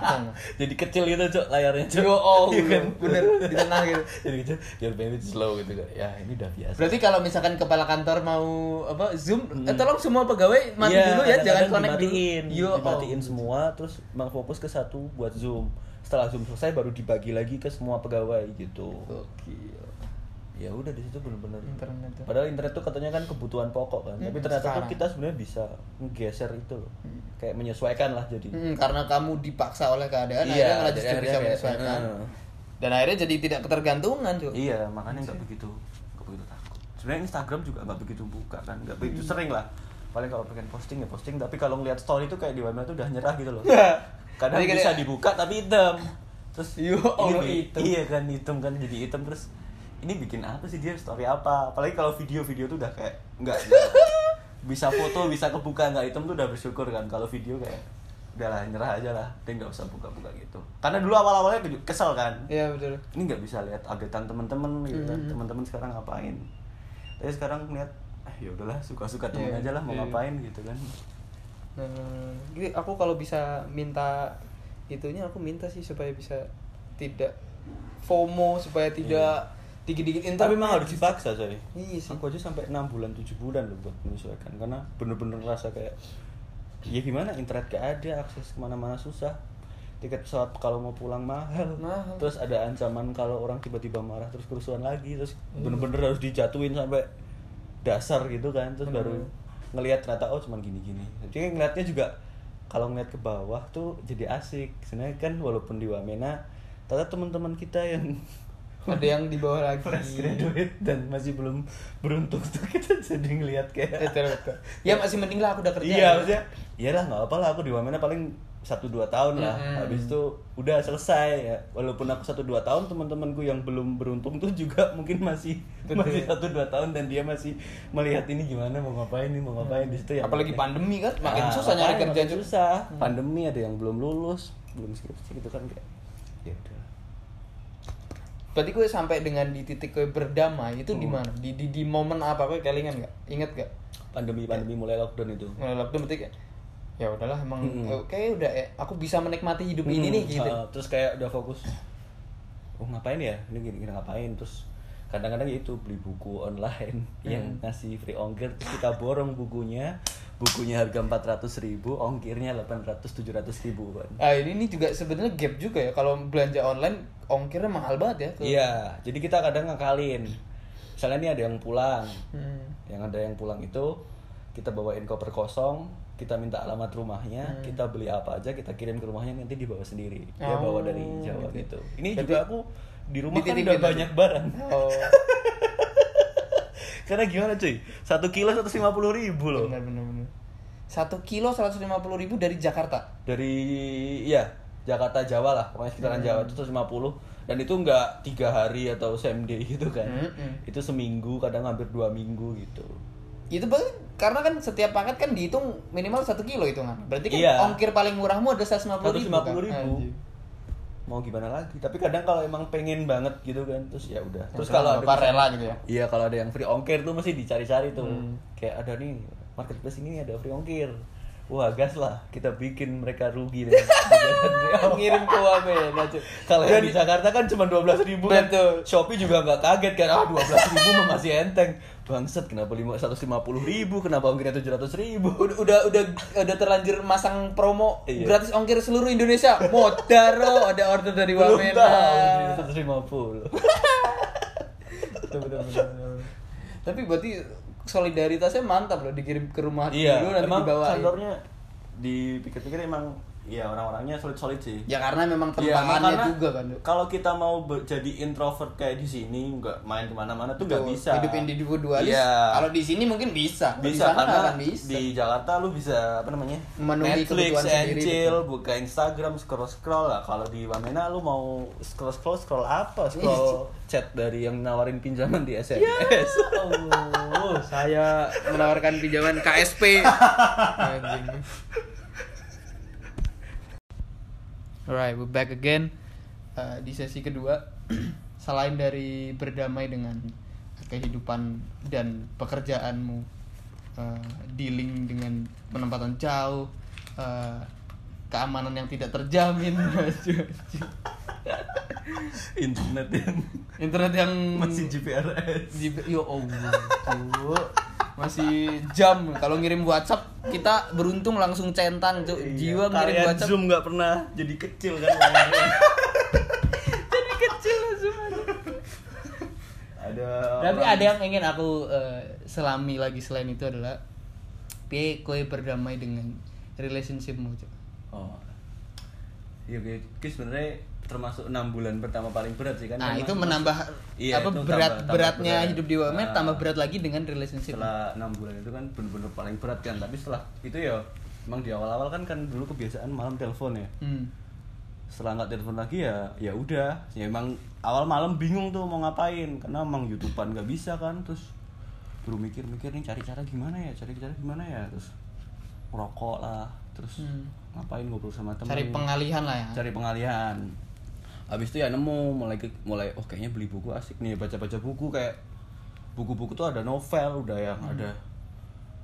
jadi kecil gitu cok layarnya cok. Yo, oh, Iya kan? bener di tengah gitu. jadi kecil your bandwidth is low gitu kan ya ini udah biasa. Berarti kalau misalkan kepala kantor mau apa Zoom, eh, tolong semua pegawai mati Iya, dulu ya, jangan connect dimatiin, dulu. Yo, dimatiin oh. semua terus emang fokus ke satu buat zoom setelah zoom selesai baru dibagi lagi ke semua pegawai gitu Gokil. ya udah di situ bener-bener Internet tuh. padahal internet tuh katanya kan kebutuhan pokok kan tapi Hmm, ternyata tuh sekarang. kita sebenarnya bisa menggeser itu loh kayak menyesuaikan lah jadi Hmm, karena kamu dipaksa oleh keadaan Iya, akhirnya justru bisa kayak, menyesuaikan. eh. Dan akhirnya jadi tidak ketergantungan, Cuk. iya makanya nggak begitu nggak begitu takut sebenarnya Instagram juga nggak begitu buka kan nggak begitu Hmm. sering lah paling kalau pengen posting ya posting tapi kalau ngeliat story itu kayak di WhatsApp tuh udah nyerah gitu loh kadang Jadi bisa kayak- dibuka tapi hitam. Terus Yo, Allah, bi- hitam. iya kan hitam kan jadi hitam. Terus ini bikin apa sih? Dia story apa? Apalagi kalau video-video tuh udah kayak nggak bisa foto bisa kebuka nggak hitam tuh udah bersyukur kan. Kalau video kayak udahlah nyerah aja lah. Dia nggak usah buka-buka gitu. Karena dulu awal-awalnya kesel kan? Iya, betul. ini nggak bisa lihat updatean teman-teman gitu kan. Mhm. teman-teman sekarang ngapain? Tapi sekarang ngeliat eh ya udahlah suka-suka temen Iya, aja lah mau iya. ngapain? gitu kan Nah, jadi aku kalau bisa minta itunya aku minta sih supaya bisa tidak FOMO supaya tidak dikit-dikit internet. Iya. tapi memang harus dipaksa coy Iya sih. aku aja sampai enam bulan tujuh bulan loh buat menyesuaikan karena bener-bener rasa kayak ya gimana internet gak ada akses ke mana-mana susah tiket pesawat kalau mau pulang mahal, Mahal. terus ada ancaman kalau orang tiba-tiba marah terus kerusuhan lagi terus Iya. bener-bener harus dijatuhin sampai dasar gitu kan terus Bener. baru ngelihat ternyata oh cuman gini-gini jadi ngelihatnya juga kalau ngeliat ke bawah tuh jadi asik sebenarnya kan walaupun di Wamena ternyata teman-teman kita yang Ada yang di bawah lagi. fresh graduate dan masih belum beruntung tuh kita jadi ngelihat kayak Betul, betul. Ya masih mending lah aku udah kerja. iya maksudnya iyalah nggak apa lah aku di Wamena paling satu dua tahun lah Mm-mm. habis itu udah selesai ya walaupun aku satu dua tahun teman-temanku yang belum beruntung tuh juga mungkin masih Betul. masih satu dua tahun dan dia masih melihat ini gimana mau ngapain nih mau ngapain di situ ya Apalagi pandemi kan, makin Ah, susah nyari makanya kerja makin susah Hmm. pandemi ada yang belum lulus belum skripsi gitu kan kayak ya udah Berarti gue sampai dengan di titik gue berdamai itu di Hmm. mana? Di, di di momen apa? Gue kelingan nggak? Ingat nggak? pandemi pandemi mulai lockdown itu Mulai lockdown berarti kayak ya udahlah emang Mm-mm. eh, kayak udah ya, aku bisa menikmati hidup ini nih Hmm, gitu. uh, terus kayak udah fokus oh ngapain ya ini gini, gini ngapain terus kadang-kadang itu beli buku online yang ngasih free ongkir terus kita borong bukunya bukunya harga 400.000 ribu ongkirnya 800 700 ribu kan Ah ini, ini juga sebenarnya gap juga ya kalau belanja online ongkirnya mahal banget ya. iya jadi kita kadang ngakalin misalnya ini ada yang pulang Hmm. yang ada yang pulang itu kita bawain koper kosong kita minta alamat rumahnya Hmm. kita beli apa aja kita kirim ke rumahnya nanti dibawa sendiri dia Oh, bawa dari Jawa gitu. gitu ini Berarti juga aku di rumah kan udah banyak barang Oh, karena gimana cuy satu kilo seratus lima puluh ribu loh benar benar benar. Satu kilo seratus lima puluh ribu dari Jakarta. dari ya Jakarta Jawa lah pokoknya sekitaran Hmm. Jawa itu 150 dan itu nggak tiga hari atau same day gitu kan Mm-mm. itu seminggu kadang hampir dua minggu gitu Itu berarti karena kan setiap paket kan dihitung minimal satu kilo itu kan. Berarti kan Iya. ongkir paling murahmu ada seratus lima puluh ribu. 150.000. Kan? Anjir. mau gimana lagi tapi kadang kalau emang pengen banget gitu kan terus ya udah terus kalau ada rela gitu ya. iya kalau ada yang free ongkir tuh mesti dicari-cari tuh Hmm. kayak ada nih marketplace ini ada free ongkir wah gas lah kita bikin mereka rugi ongkir. Ngirim ke Wamena, Cuk. kalau yang di Jakarta kan cuma dua belas ribu kan. Shopee juga nggak kaget kan ah dua belas ribu masih enteng bangset kenapa lima seratus lima puluh ribu kenapa ongkirnya tujuh ratus ribu udah udah udah udah terlanjur masang promo Iya. gratis ongkir seluruh Indonesia. Modaro ada order dari Wamena. seratus lima puluh. Tapi berarti solidaritasnya mantap loh dikirim ke rumah iya dulu nanti emang dibawain. kantornya dipikir-pikir emang Iya orang-orangnya solid-solid sih. Ya karena memang Iya, tempahannya makanya juga kan. Kalau kita mau jadi introvert kayak di sini, nggak main ke mana-mana tuh nggak bisa. Hidup individualis. Iya. Kalau di sini mungkin bisa. Di bisa karena akan bisa. di Jakarta lu bisa apa namanya Memenuhi Netflix, chill, betul. buka Instagram, scroll scroll lah. Kalau di Wamena lu mau scroll scroll scroll apa? Scroll chat dari yang nawarin pinjaman di SMS. Oh, saya menawarkan pinjaman KSP. Alright, we're back again Uh, di sesi kedua. Selain dari berdamai dengan kehidupan dan pekerjaanmu, uh, dealing dengan penempatan jauh, uh, keamanan yang tidak terjamin, Internet yang internet yang masih GPRS. Di, yo Allah, Cuk. Masih jam kalau ngirim WhatsApp kita beruntung langsung centang, Cuk. Jiwa ngirim WhatsApp. Zoom nggak pernah jadi kecil kan. Jadi kecil Zoom. ada Tapi orang- ada yang ingin aku eh, selami lagi selain itu adalah piye kowe berdamai dengan relationshipmu, Cuk. Oh. Iya, gue sebenarnya termasuk enam bulan pertama paling berat sih kan. Nah, itu menambah Iya, apa itu berat tambah- tambah beratnya berat. hidup di UMR Nah, tambah berat lagi dengan relationship. Setelah enam bulan itu kan bener-bener paling berat kan. Tapi setelah itu ya, emang di awal-awal kan kan dulu kebiasaan malam telepon ya. Hmm. Setelah nggak telepon lagi ya, ya udah. Ya emang awal malam bingung tuh mau ngapain karena emang youtubean nggak bisa kan. Terus baru mikir-mikir nih cari cara gimana ya, cari cara gimana ya. Terus rokok lah, terus Hmm. Ngapain ngobrol sama temen Cari pengalihan lah ya. cari pengalihan habis itu ya nemu mulai ke, mulai oh kayaknya beli buku asik nih baca baca buku kayak buku-buku tuh ada novel udah yang ada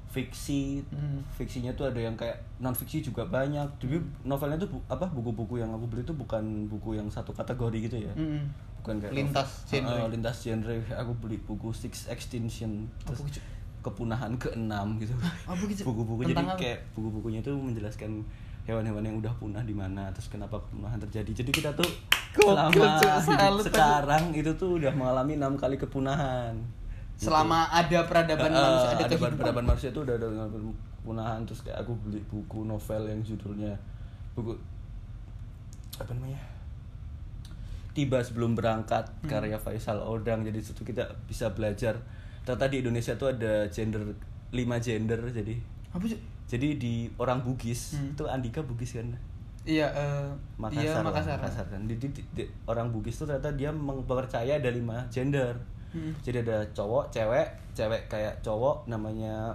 fiksi Hmm. fiksinya tuh ada yang kayak non fiksi juga banyak tapi novelnya tuh bu- apa buku-buku yang aku beli tuh bukan buku yang satu kategori gitu ya Hmm. bukan kayak Lintas novel- genre. Eh, lintas genre aku beli buku Six Extinction terus gitu? kepunahan keenam gitu gitu? buku-buku jadi kayak buku-bukunya itu menjelaskan hewan-hewan yang udah punah di mana terus kenapa kepunahan terjadi jadi kita tuh Gokil, selama hidup Salut sekarang itu tuh udah mengalami enam kali kepunahan Gitu. Selama ada peradaban Eh, manusia, ada, ada kehidupan. peradaban manusia tuh udah ada kepunahan terus kayak aku beli buku novel yang judulnya buku apa namanya tiba sebelum berangkat Hmm. karya Faisal Odang jadi situ kita bisa belajar ternyata di Indonesia tuh ada gender lima gender jadi Apa sih? Jadi di orang Bugis Hmm. itu Andika Bugis kan Iya, eh Makassar, iya lah, Makassar. Makassar kan. Di, di- di- orang Bugis tuh ternyata dia mempercaya ada lima gender. Hmm. Jadi ada cowok, cewek, cewek kayak cowok namanya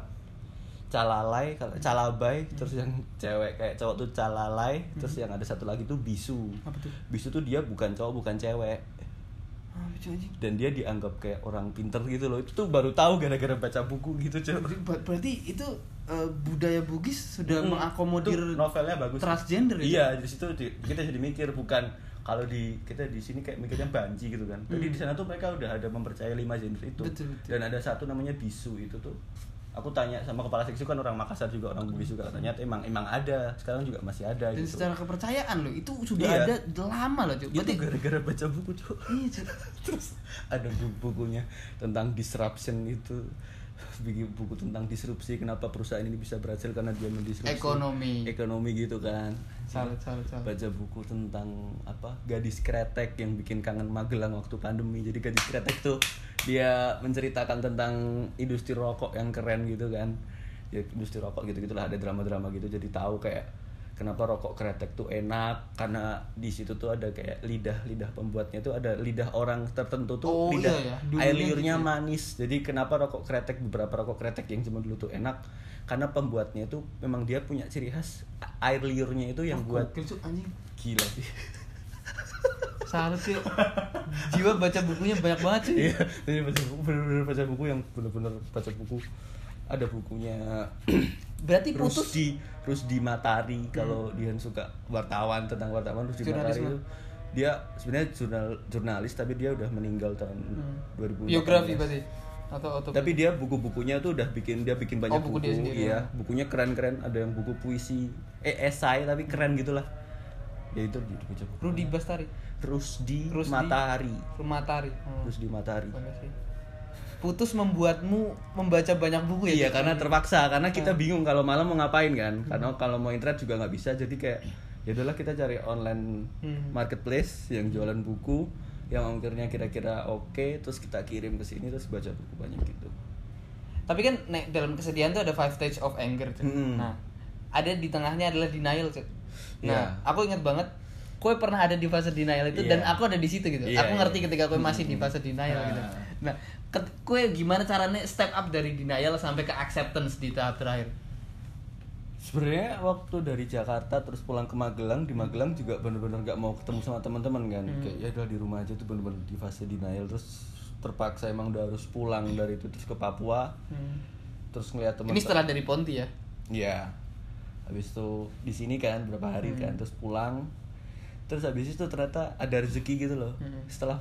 calalai, kalau calabai, terus yang cewek kayak cowok tuh calalai, terus yang ada satu lagi tuh bisu. Hmm. Apa tuh? Bisu tuh dia bukan cowok, bukan cewek. Anjing? Dan dia dianggap kayak orang pinter gitu loh. Itu tuh baru tahu gara-gara baca buku gitu. Ber- Berarti itu eh, budaya Bugis sudah Mm-mm. mengakomodir Itu novelnya bagus transgender ya? iya di situ di- kita jadi mikir bukan kalau di kita di sini kayak mikirnya banci gitu kan jadi Hmm. di sana tuh mereka udah ada mempercayai lima gender itu Betul, betul. dan ada satu namanya bisu itu tuh aku tanya sama kepala seksi kan orang Makassar juga orang Bugis juga ternyata emang emang ada sekarang juga masih ada Dan gitu secara kepercayaan loh, itu sudah Iya. ada lama loh, Cuk. itu Berarti gara-gara baca buku cuy Iya, terus ada buku-bukunya tentang disruption itu bikin buku tentang disrupsi kenapa perusahaan ini bisa berhasil karena dia mendisrupsi Ekonomi. ekonomi gitu kan Salut, salut, salut. baca buku tentang apa gadis kretek yang bikin kangen Magelang waktu pandemi jadi gadis kretek tuh dia menceritakan tentang industri rokok yang keren gitu kan ya industri rokok gitu gitulah ada drama-drama gitu jadi tahu kayak kenapa rokok kretek tuh enak karena di situ tuh ada kayak lidah lidah pembuatnya tuh ada lidah orang tertentu tuh Oh, lidah iya ya, dulunya air liurnya gitu ya. manis jadi kenapa rokok kretek beberapa rokok kretek yang zaman dulu tuh enak karena pembuatnya itu memang dia punya ciri khas air liurnya itu yang buat Gokil, Cuk, anjing. gila sih Salut sih. Jiwa baca bukunya banyak banget sih. iya jadi baca buku bener-bener baca buku yang bener-bener baca buku ada bukunya Berarti putus Rusdi Rusdi Matari kalau dia suka wartawan tentang wartawan Rusdi Matari Jurnalisme. itu dia sebenarnya jurnal jurnalis tapi dia udah meninggal tahun Hmm. 2018 biografi berarti atau atau tapi dia buku-bukunya tuh udah bikin dia bikin banyak Oh, buku buku, dia sendiri, iya ya. bukunya keren-keren ada yang buku puisi eh esai tapi keren gitulah ya itu buku. Rudi Bastari. Rusdi, Rusdi. Matahari Matahari. Hmm. Rusdi Matahari Bagus sih. Putus membuatmu membaca banyak buku ya? Iya Cuk? karena terpaksa karena kita Hmm. bingung kalau malam mau ngapain kan karena kalau mau internet juga nggak bisa jadi kayak ya udahlah kita cari online Hmm. marketplace yang jualan buku yang ongkirnya kira-kira oke terus kita kirim ke sini terus baca buku banyak gitu Tapi kan nek dalam kesedihan tuh ada five stage of anger. Mm-mm. Nah, ada di tengahnya adalah denial tuh. Nah, Iya. aku ingat banget kue pernah ada di fase denial itu Iya. dan aku ada di situ gitu. Iya, aku ngerti iya. ketika kue masih di fase denial Ah. gitu. Nah, ket- kue gimana caranya step up dari denial sampai ke acceptance di tahap terakhir? sebenarnya waktu dari Jakarta terus pulang ke Magelang di Magelang juga bener-bener nggak mau ketemu sama teman-teman kan Hmm. kayak ya udah di rumah aja tuh bener-bener di fase denial terus terpaksa emang udah harus pulang dari itu terus ke Papua terus ngeliat teman Ini setelah dari Ponti ya. Iya. Habis itu di sini kan berapa hari kan Hmm. terus pulang. Terus habis itu ternyata ada rezeki gitu loh. Hmm. Setelah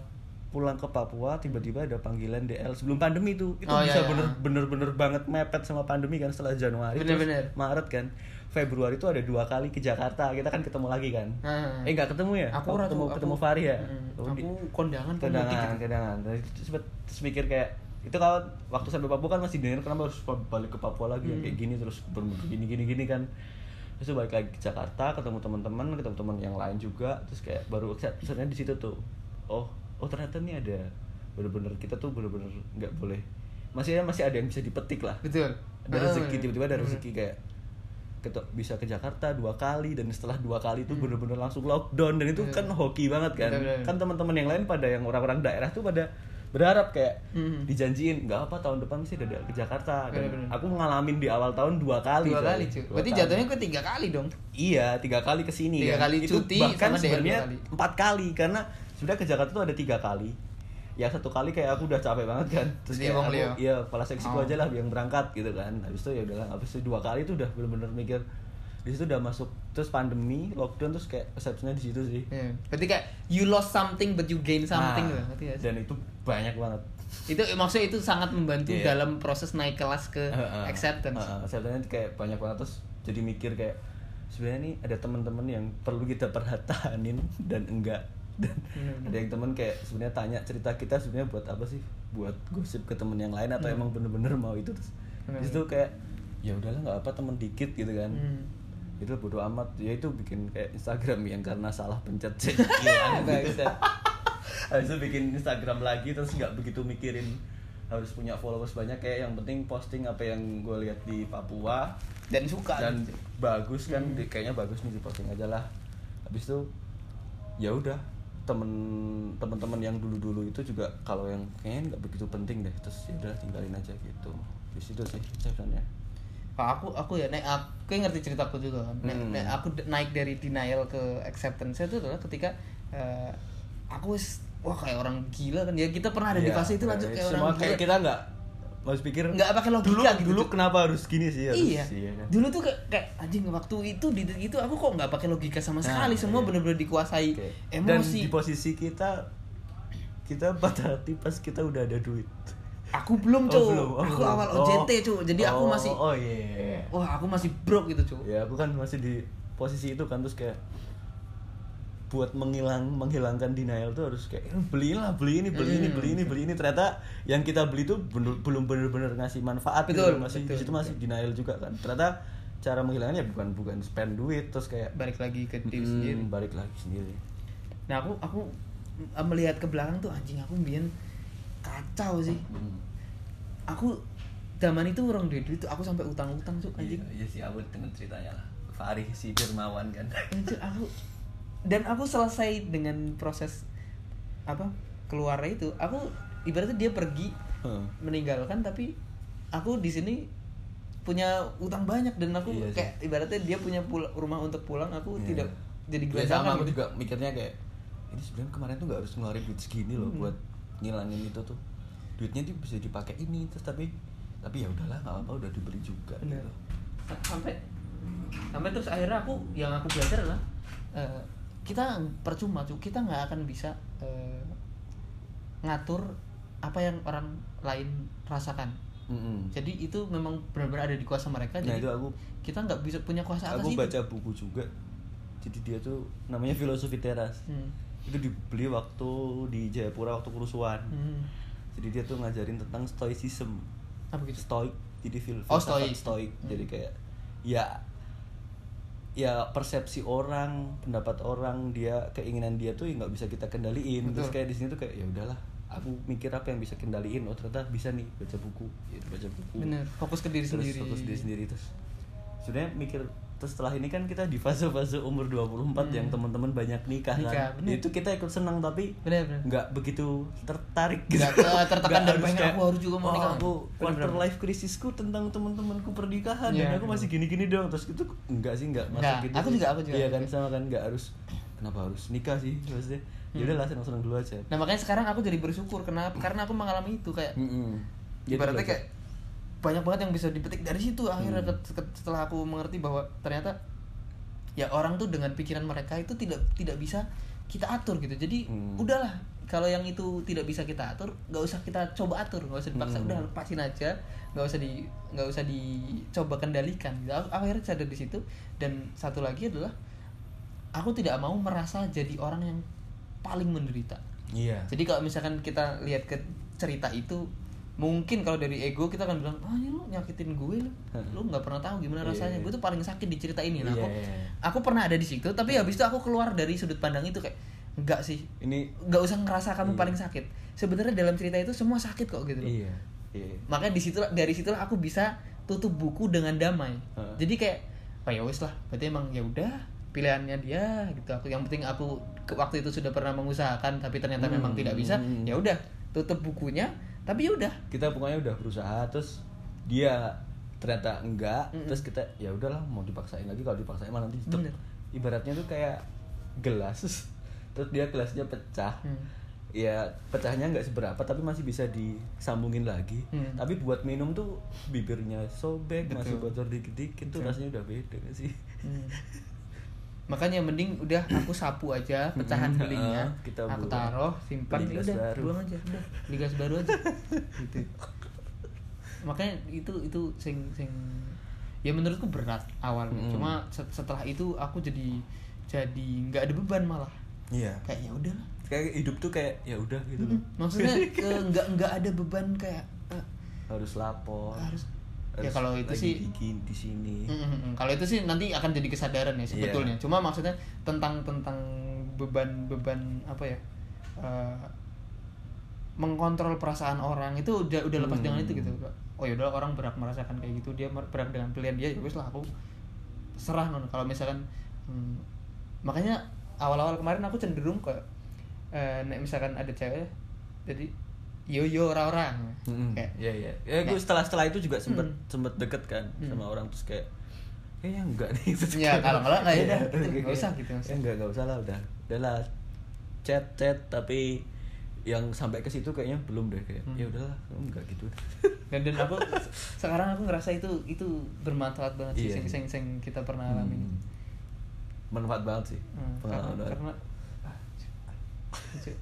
pulang ke Papua tiba-tiba ada panggilan DL sebelum pandemi itu. Itu Oh, bisa iya, iya. bener bener bener banget mepet sama pandemi kan setelah Januari terus Bener-bener. Maret kan. Februari itu ada dua kali ke Jakarta. Kita kan ketemu lagi kan. Hmm. Eh nggak ketemu ya? Aku Oh, ketemu tuh, ketemu aku- Fahri ya. Hmm. Di- Aku kondangan ke mudik Kedangan, gitu. kedangan. Terus, terus mikir kayak itu kalau waktu sampai Papua kan masih dengar kenapa harus balik ke Papua lagi ya Hmm. kayak gini terus bener gini gini gini kan terus balik lagi ke Jakarta ketemu teman-teman ketemu teman yang lain juga terus kayak baru sebenarnya di situ tuh oh oh ternyata nih ada bener-bener kita tuh bener-bener nggak boleh masih masih ada yang bisa dipetik lah Betul. ada Ah, rezeki bener. tiba-tiba ada Bener. rezeki kayak bisa ke Jakarta dua kali dan setelah dua kali itu Hmm. bener-bener langsung lockdown dan itu Betul. kan hoki banget kan kan teman-teman yang lain pada yang orang-orang daerah tuh pada berharap kayak Hmm. dijanjiin nggak apa tahun depan sih ada ke Jakarta dan Bener, bener. aku ngalamin di awal tahun dua kali Dua kali cuy. Berarti kali. jatuhnya ke tiga kali dong. Iya, tiga kali ke sini Tiga kan. kali itu cuti bahkan sama sebenarnya kali. empat kali karena sudah ke Jakarta tuh ada tiga kali. Ya satu kali kayak aku udah capek banget kan. Terus Jadi kayak Wong aku, Leo. iya kepala seksiku Oh. aja lah yang berangkat gitu kan. Habis itu ya udah. Habis itu dua kali itu udah bener-bener mikir di situ udah masuk terus pandemi lockdown terus kayak persepsinya di situ sih Iya. Berarti kayak you lost something but you gain something Nah, sih? dan itu banyak banget itu maksudnya itu sangat membantu Iya. dalam proses naik kelas ke Heeh. acceptance. Heeh, acceptance itu kayak banyak banget terus jadi mikir kayak sebenarnya nih ada teman-teman yang perlu kita perhatanin dan enggak dan Hmm. ada yang temen kayak sebenarnya tanya cerita kita sebenarnya buat apa sih buat gosip ke temen yang lain atau Hmm. emang bener-bener mau itu terus Hmm. itu kayak ya udahlah nggak apa temen dikit gitu kan Hmm. itu bodo amat ya itu bikin kayak Instagram yang karena salah pencet hilang Bangsat. habis itu bikin Instagram lagi terus nggak begitu mikirin harus punya followers banyak kayak yang penting posting apa yang gue lihat di Papua Dan suka. dan bagus kan Hmm. di- kayaknya bagus nih diposting aja lah habis itu ya udah temen teman-teman yang dulu-dulu itu juga kalau yang kayaknya nggak begitu penting deh terus ya udah tinggalin aja gitu di situ sih sebenarnya Kalau aku aku ya nek aku kayak ngerti ceritaku juga kan. Nek, Hmm. aku naik dari denial ke acceptance itu adalah ketika eh, aku wis wah kayak orang gila kan ya kita pernah ada di Iya, fase itu lanjut kayak semua orang kayak gila. kita nggak harus pikir Nggak pakai logika dulu, gitu, dulu kenapa harus gini sih harus, iya. kan? Dulu tuh kayak, kayak anjing waktu itu di itu aku kok nggak pakai logika sama Nah, sekali. Semua iya. bener-bener dikuasai Oke. dan emosi. di posisi kita kita patah hati pas kita udah ada duit Aku belum, Oh, belum. Oh, aku belum. awal Oh. OJT, Cuk. Jadi aku Oh, masih oh iya wah, aku masih broke gitu, Cuk. ya aku kan masih di posisi itu kan terus kayak buat menghilang menghilangkan denial tuh harus kayak "Eh, beliin lah beli ini beli ini Hmm. beli ini beli ini ternyata yang kita beli tuh belum belum bener-bener ngasih manfaat gitu. Betul, masih betul, di situ masih denial juga kan ternyata cara menghilangnya bukan bukan spend duit terus kayak Balik lagi ke diri "Mm, sendiri. balik lagi sendiri Nah, aku aku m- melihat ke belakang tuh anjing aku mbien kacau sih. Hmm. Aku zaman itu orang duit duit tuh aku sampai utang-utang tuh anjing. iya, iya sih aku dengan ceritanya lah Fahri si Dermawan kan Anjing, aku dan aku selesai dengan proses apa keluar itu aku ibaratnya dia pergi Heeh. meninggalkan tapi aku di sini punya utang banyak dan aku Iya sih. kayak ibaratnya dia punya rumah untuk pulang aku Iya. tidak jadi gelandangan sama aku gitu. juga mikirnya kayak ini sebenarnya kemarin tuh gak harus ngeluarin duit segini loh Hmm. buat ngilangin itu tuh duitnya tuh bisa dipakai ini terus tapi tapi ya udahlah nggak apa-apa udah dibeli juga Bener. gitu Sa- sampai sampai terus akhirnya aku yang aku belajar adalah eh, kita percuma cuy kita nggak akan bisa eh, ngatur apa yang orang lain rasakan Mm-mm. jadi itu memang benar-benar ada di kuasa mereka Nah, jadi itu aku- kita nggak bisa punya kuasa atas aku itu baca buku juga jadi dia tuh namanya filosofi teras Hmm. itu dibeli waktu di Jayapura waktu kerusuhan Hmm. jadi dia tuh ngajarin tentang stoicism apa gitu stoik jadi fil Oh, stoik. stoik Hmm. jadi kayak ya ya persepsi orang pendapat orang dia keinginan dia tuh ya nggak bisa kita kendaliin. Terus Betul. kayak di sini tuh kayak ya udahlah aku mikir apa yang bisa kendaliin. Oh ternyata bisa nih baca buku gitu baca buku. Bener fokus ke diri terus sendiri. fokus diri sendiri terus sebenarnya mikir terus setelah ini kan kita di fase-fase umur 24 yang teman-teman banyak nikah, Hmm. Nikah, kan bener. itu kita ikut senang tapi nggak begitu tertarik Nggak ter- tertekan Nggak dan harus pengen, kayak, aku harus juga mau "Wah, nikah." aku quarter life krisisku tentang teman-temanku pernikahan Iya, dan aku masih gini-gini dong terus itu enggak sih enggak masuk Nggak, gitu aku sih. juga, aku juga. iya kan sama kan enggak harus kenapa harus nikah sih maksudnya ya Hmm. udahlah senang-senang dulu aja nah makanya sekarang aku jadi bersyukur kenapa karena aku mengalami itu kayak Mm-mm. Jadi ibaratnya kayak banyak banget yang bisa dipetik dari situ akhirnya Hmm. setelah aku mengerti bahwa ternyata ya orang tuh dengan pikiran mereka itu tidak tidak bisa kita atur gitu jadi Hmm. udahlah kalau yang itu tidak bisa kita atur nggak usah kita coba atur nggak usah dipaksa Hmm. udah lepasin aja nggak usah di nggak usah dicoba kendalikan gitu. aku, akhirnya sadar di situ dan satu lagi adalah aku tidak mau merasa jadi orang yang paling menderita iya jadi kalau misalkan kita lihat ke cerita itu mungkin kalau dari ego kita akan bilang, ah ini lu nyakitin gue lu, lu nggak pernah tahu gimana Iya, rasanya. iya. Gue tuh paling sakit di cerita ini. Nah, Iya, aku, iya, iya. aku pernah ada di situ, tapi habis itu aku keluar dari sudut pandang itu kayak, enggak sih, ini nggak usah ngerasa kamu Iya. paling sakit. Sebenarnya dalam cerita itu semua sakit kok gitu loh. iya iya Makanya di situ dari situlah aku bisa tutup buku dengan damai. Heeh. Jadi kayak, oh ya wes lah, berarti emang ya udah pilihannya dia gitu. Aku yang penting aku waktu itu sudah pernah mengusahakan tapi ternyata Hmm. memang tidak bisa. Ya udah, tutup bukunya. Tapi ya udah, kita pokoknya udah berusaha terus dia ternyata enggak Mm-mm. terus kita ya udahlah mau dipaksain lagi kalau dipaksain malah nanti Bener. ibaratnya tuh kayak gelas terus dia gelasnya pecah Hmm. ya pecahnya nggak seberapa tapi masih bisa disambungin lagi Hmm. tapi buat minum tuh bibirnya sobek masih Betul. bocor dikit-dikit tuh rasanya udah beda sih Hmm. Makanya mending udah aku sapu aja pecahan belingnya, kita aku taruh, simpan, ya udah baru. buang aja, udah beli gas baru aja. gitu. Makanya itu itu sing sing ya menurutku berat awalnya. Mm-mm. Cuma se- setelah itu aku jadi jadi nggak ada beban malah. iya Kayak ya udah kayak hidup tuh kayak ya udah gitu loh Maksudnya ke- nggak nggak ada beban kayak eh, harus lapor harus ya kalau itu sih di, di sini Mm, mm, mm. Kalau itu sih nanti akan jadi kesadaran ya sebetulnya. Iya. Cuma maksudnya tentang tentang beban-beban apa ya? eh, mengkontrol perasaan orang itu udah udah lepas Hmm. dengan itu gitu. Oh yaudah orang berhak merasakan kayak gitu, dia berhak dengan pilihan dia ya wes lah aku serah non. Kalau misalkan hmm, makanya awal-awal kemarin aku cenderung ke eh, nek misalkan ada cewek jadi yo yo orang-orang kayak Iya iya. Ya gue Kayak- setelah setelah itu juga sempet Hmm. sempet deket kan Hmm. sama orang terus kayak kayaknya enggak nih. Terus Ya, kalau enggak, nggak ya Iya, udah, terus gitu, kayak- nggak usah gitu, Ya enggak enggak usah lah udah. Udah lah chat chat tapi yang sampai ke situ kayaknya belum deh kayak Hmm. ya udahlah enggak gitu. dan dan aku sekarang aku ngerasa itu itu bermanfaat banget sih Iya. sing, sing, sing kita pernah alami Hmm. Manfaat banget sih. Hmm, karena, karena ah,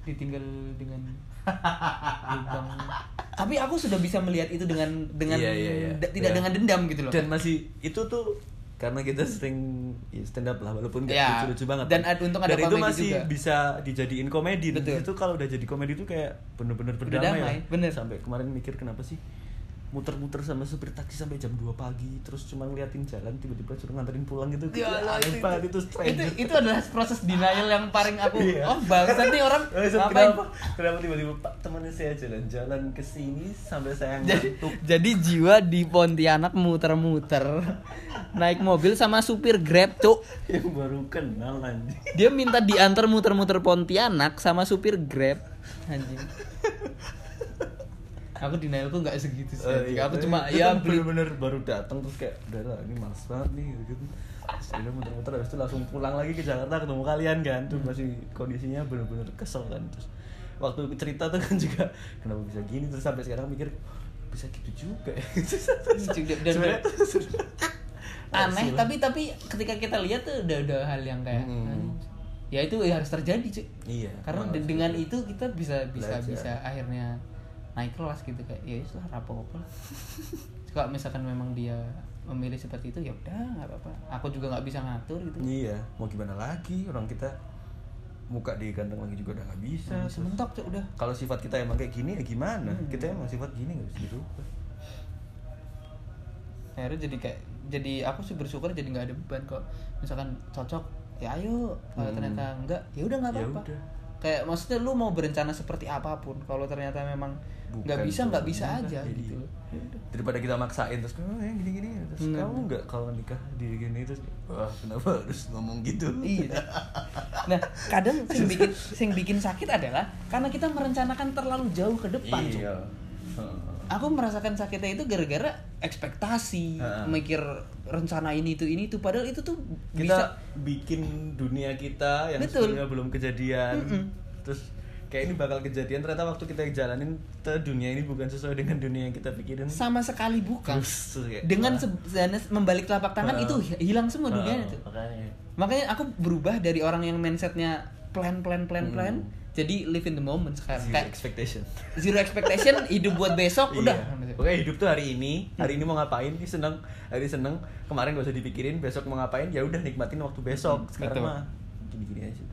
ditinggal dengan lubang tapi aku sudah bisa melihat itu dengan dengan iya, iya. da- tidak Iya. dengan dendam gitu loh Dan masih itu tuh karena kita sering ya, stand up lah walaupun nggak Ya, lucu-lucu banget dan ad- untung ada Dan itu masih juga. bisa dijadiin komedi Betul. itu kalau udah jadi komedi itu kayak bener-bener berdamai damai, lah. bener. sampai kemarin mikir kenapa sih muter-muter sama supir taksi sampai jam 2 pagi terus cuma ngeliatin jalan tiba-tiba suruh nganterin pulang gitu. Ya Allah, aneh itu, banget itu itu, stranger itu adalah proses denial yang paling aku Iya. oh bangsat nih orang kenapa? Kenapa tiba-tiba pak temannya saya jalan-jalan ke sini sampai saya jadi, ngantuk? jadi jiwa di Pontianak muter-muter naik mobil sama supir Grab cuk. Yang baru kenal anjing. Dia minta diantar muter-muter Pontianak sama supir Grab anjing aku denialku nggak segitu sih anjing. iya, aku cuma ya kan bener-bener baru datang terus kayak udah lah ini males banget nih gitu terus udah muter-muter habis itu langsung pulang lagi ke Jakarta ketemu kalian kan tuh Hmm. masih kondisinya bener-bener kesel kan terus waktu cerita tuh kan juga kenapa bisa gini terus sampai sekarang mikir bisa gitu juga ya Dan- dan- Sebenarnya aneh tapi tapi ketika kita lihat tuh udah udah hal yang kayak Hmm. anjing. ya itu ya harus terjadi cuy iya karena dengan itu kita bisa bisa Belajar. bisa akhirnya naik kelas gitu kayak ya lah rapopo lah. Kalau misalkan memang dia memilih seperti itu ya udah nggak apa-apa. Aku juga nggak bisa ngatur gitu. Iya mau gimana lagi? Orang kita muka diganteng lagi juga udah nggak bisa. Nah, sementok cuk udah. Kalau sifat kita emang kayak gini ya gimana? Hmm. kita emang sifat gini nggak bisa dirubah. Akhirnya jadi kayak jadi aku sih bersyukur jadi nggak ada beban kok. Misalkan cocok ya ayo. Kalau Hmm. ternyata enggak ya udah nggak Ya apa-apa. kayak maksudnya lu mau berencana seperti apa pun kalau ternyata memang nggak bisa nggak bisa aja jadi. gitu daripada kita maksain terus oh, ya gini gini terus Hmm. kamu nggak kalau nikah di gini terus wah kenapa harus ngomong gitu Iya. Nah, kadang yang bikin yang bikin sakit adalah karena kita merencanakan terlalu jauh ke depan. Iya. Aku merasakan sakitnya itu gara-gara ekspektasi, mikir rencana ini itu ini itu padahal itu tuh kita bisa bikin dunia kita yang Betul. sebenarnya belum kejadian Mm-mm. terus kayak ini bakal kejadian ternyata waktu kita jalanin ternyata dunia ini bukan sesuai dengan dunia yang kita pikirin sama sekali bukan. Terus, Dengan se- membalik telapak tangan itu hi- hilang semua dunia itu. makanya Makanya aku berubah dari orang yang mindsetnya plan plan plan Hmm. plan jadi live in the moment sekarang. zero Kayak expectation zero expectation hidup buat besok udah. Iya. Pokoknya hidup tuh hari ini, hari ini mau ngapain, ini seneng, hari seneng, kemarin gak usah dipikirin, besok mau ngapain, ya udah nikmatin waktu besok. Hmm, Sekarang betul. mah gini-gini aja.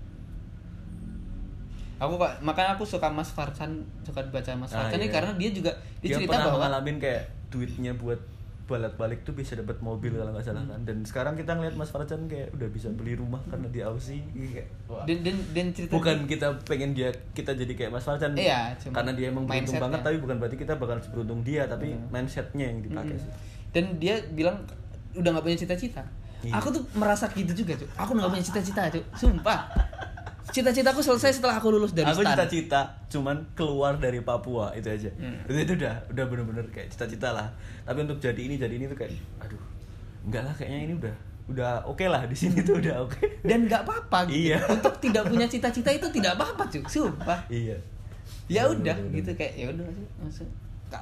Aku kok makanya aku suka Mas Farsan, suka baca Mas Ah, Farsan ini iya. karena dia juga dia, Dia cerita pernah bahwa ngalamin kayak duitnya buat balik-balik tuh bisa dapat mobil kalau nggak salah kan. Dan sekarang kita ngeliat Mas Farcan kayak udah bisa beli rumah karena di Aussie. Wah. dan dan, dan cerita bukan kita pengen dia kita jadi kayak Mas Farcan Iya, karena dia emang beruntung banget tapi bukan berarti kita bakal seberuntung dia tapi Hmm. mindsetnya yang dipakai Mm. sih dan dia bilang udah nggak punya cita-cita. Iya. Aku tuh merasa gitu juga, Cuk. Aku nggak punya cita-cita, Cuk. Sumpah. Cita-citaku selesai setelah aku lulus dari aku stan. cita-cita cuman keluar dari Papua itu aja Hmm. itu, itu udah udah bener-bener kayak cita-cita lah tapi untuk jadi ini jadi ini tuh kayak aduh enggak lah kayaknya ini udah udah oke lah di sini tuh udah oke Dan nggak apa-apa. gitu. Iya. Untuk tidak punya cita-cita itu tidak apa-apa, Cuk. Sumpah. iya ya Bener, udah gitu kayak ya udah sih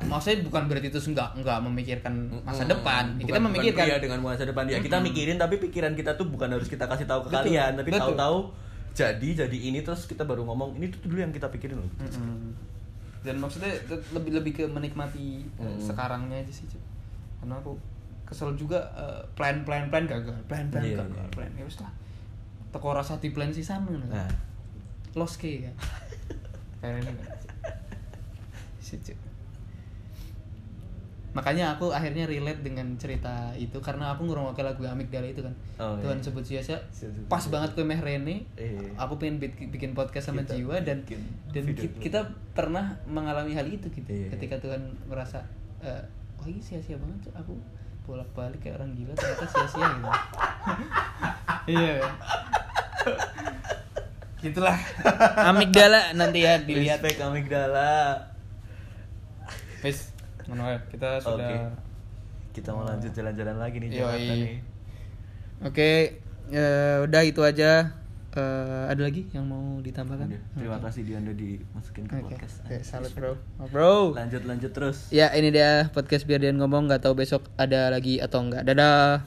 maksudnya bukan berarti itu nggak nggak memikirkan masa depan Bukan- kita memikirkan bukan, iya, dengan masa depan ya kita mikirin tapi pikiran kita tuh bukan harus kita kasih tahu ke Betul, kalian tapi betul. tahu-tahu jadi jadi ini terus kita baru ngomong ini tuh dulu yang kita pikirin loh Mm-mm. dan maksudnya lebih lebih ke menikmati Mm. sekarangnya aja sih Cuk. karena aku kesel juga eh, plan plan plan gagal plan plan Iya, gagal iya. plan ya wis lah teko rasa di plan sih sama nah lost ke ya kayak ini kan Si, Cuk. Makanya aku akhirnya relate dengan cerita itu karena aku ngurungokke lagu Amigdala itu kan Oh, Tuhan iya. sebut sia-sia pas banget ke Meh Rene Iya. aku pengen bik- bikin podcast sama Kita jiwa dan bikin dan video ki- dulu. kita pernah mengalami hal itu gitu Iya. ketika Tuhan merasa eh, wah ini sia-sia banget aku bolak-balik kayak orang gila ternyata sia-sia gitu iya gitulah amigdala nanti ya dilihat respect amigdala Wis, wae. kita sudah Oke. kita mau lanjut jalan-jalan lagi nih Yoi. Jakarta nih Oke, eh, udah itu aja. Eh, ada lagi yang mau ditambahkan? Udah, terima Oke. kasih Dian udah dimasukin ke Oke, podcast Oke, salut bro. Oh, bro. lanjut lanjut terus Ya ini dia podcast biar dia ngomong nggak tahu besok ada lagi atau enggak. Dadah.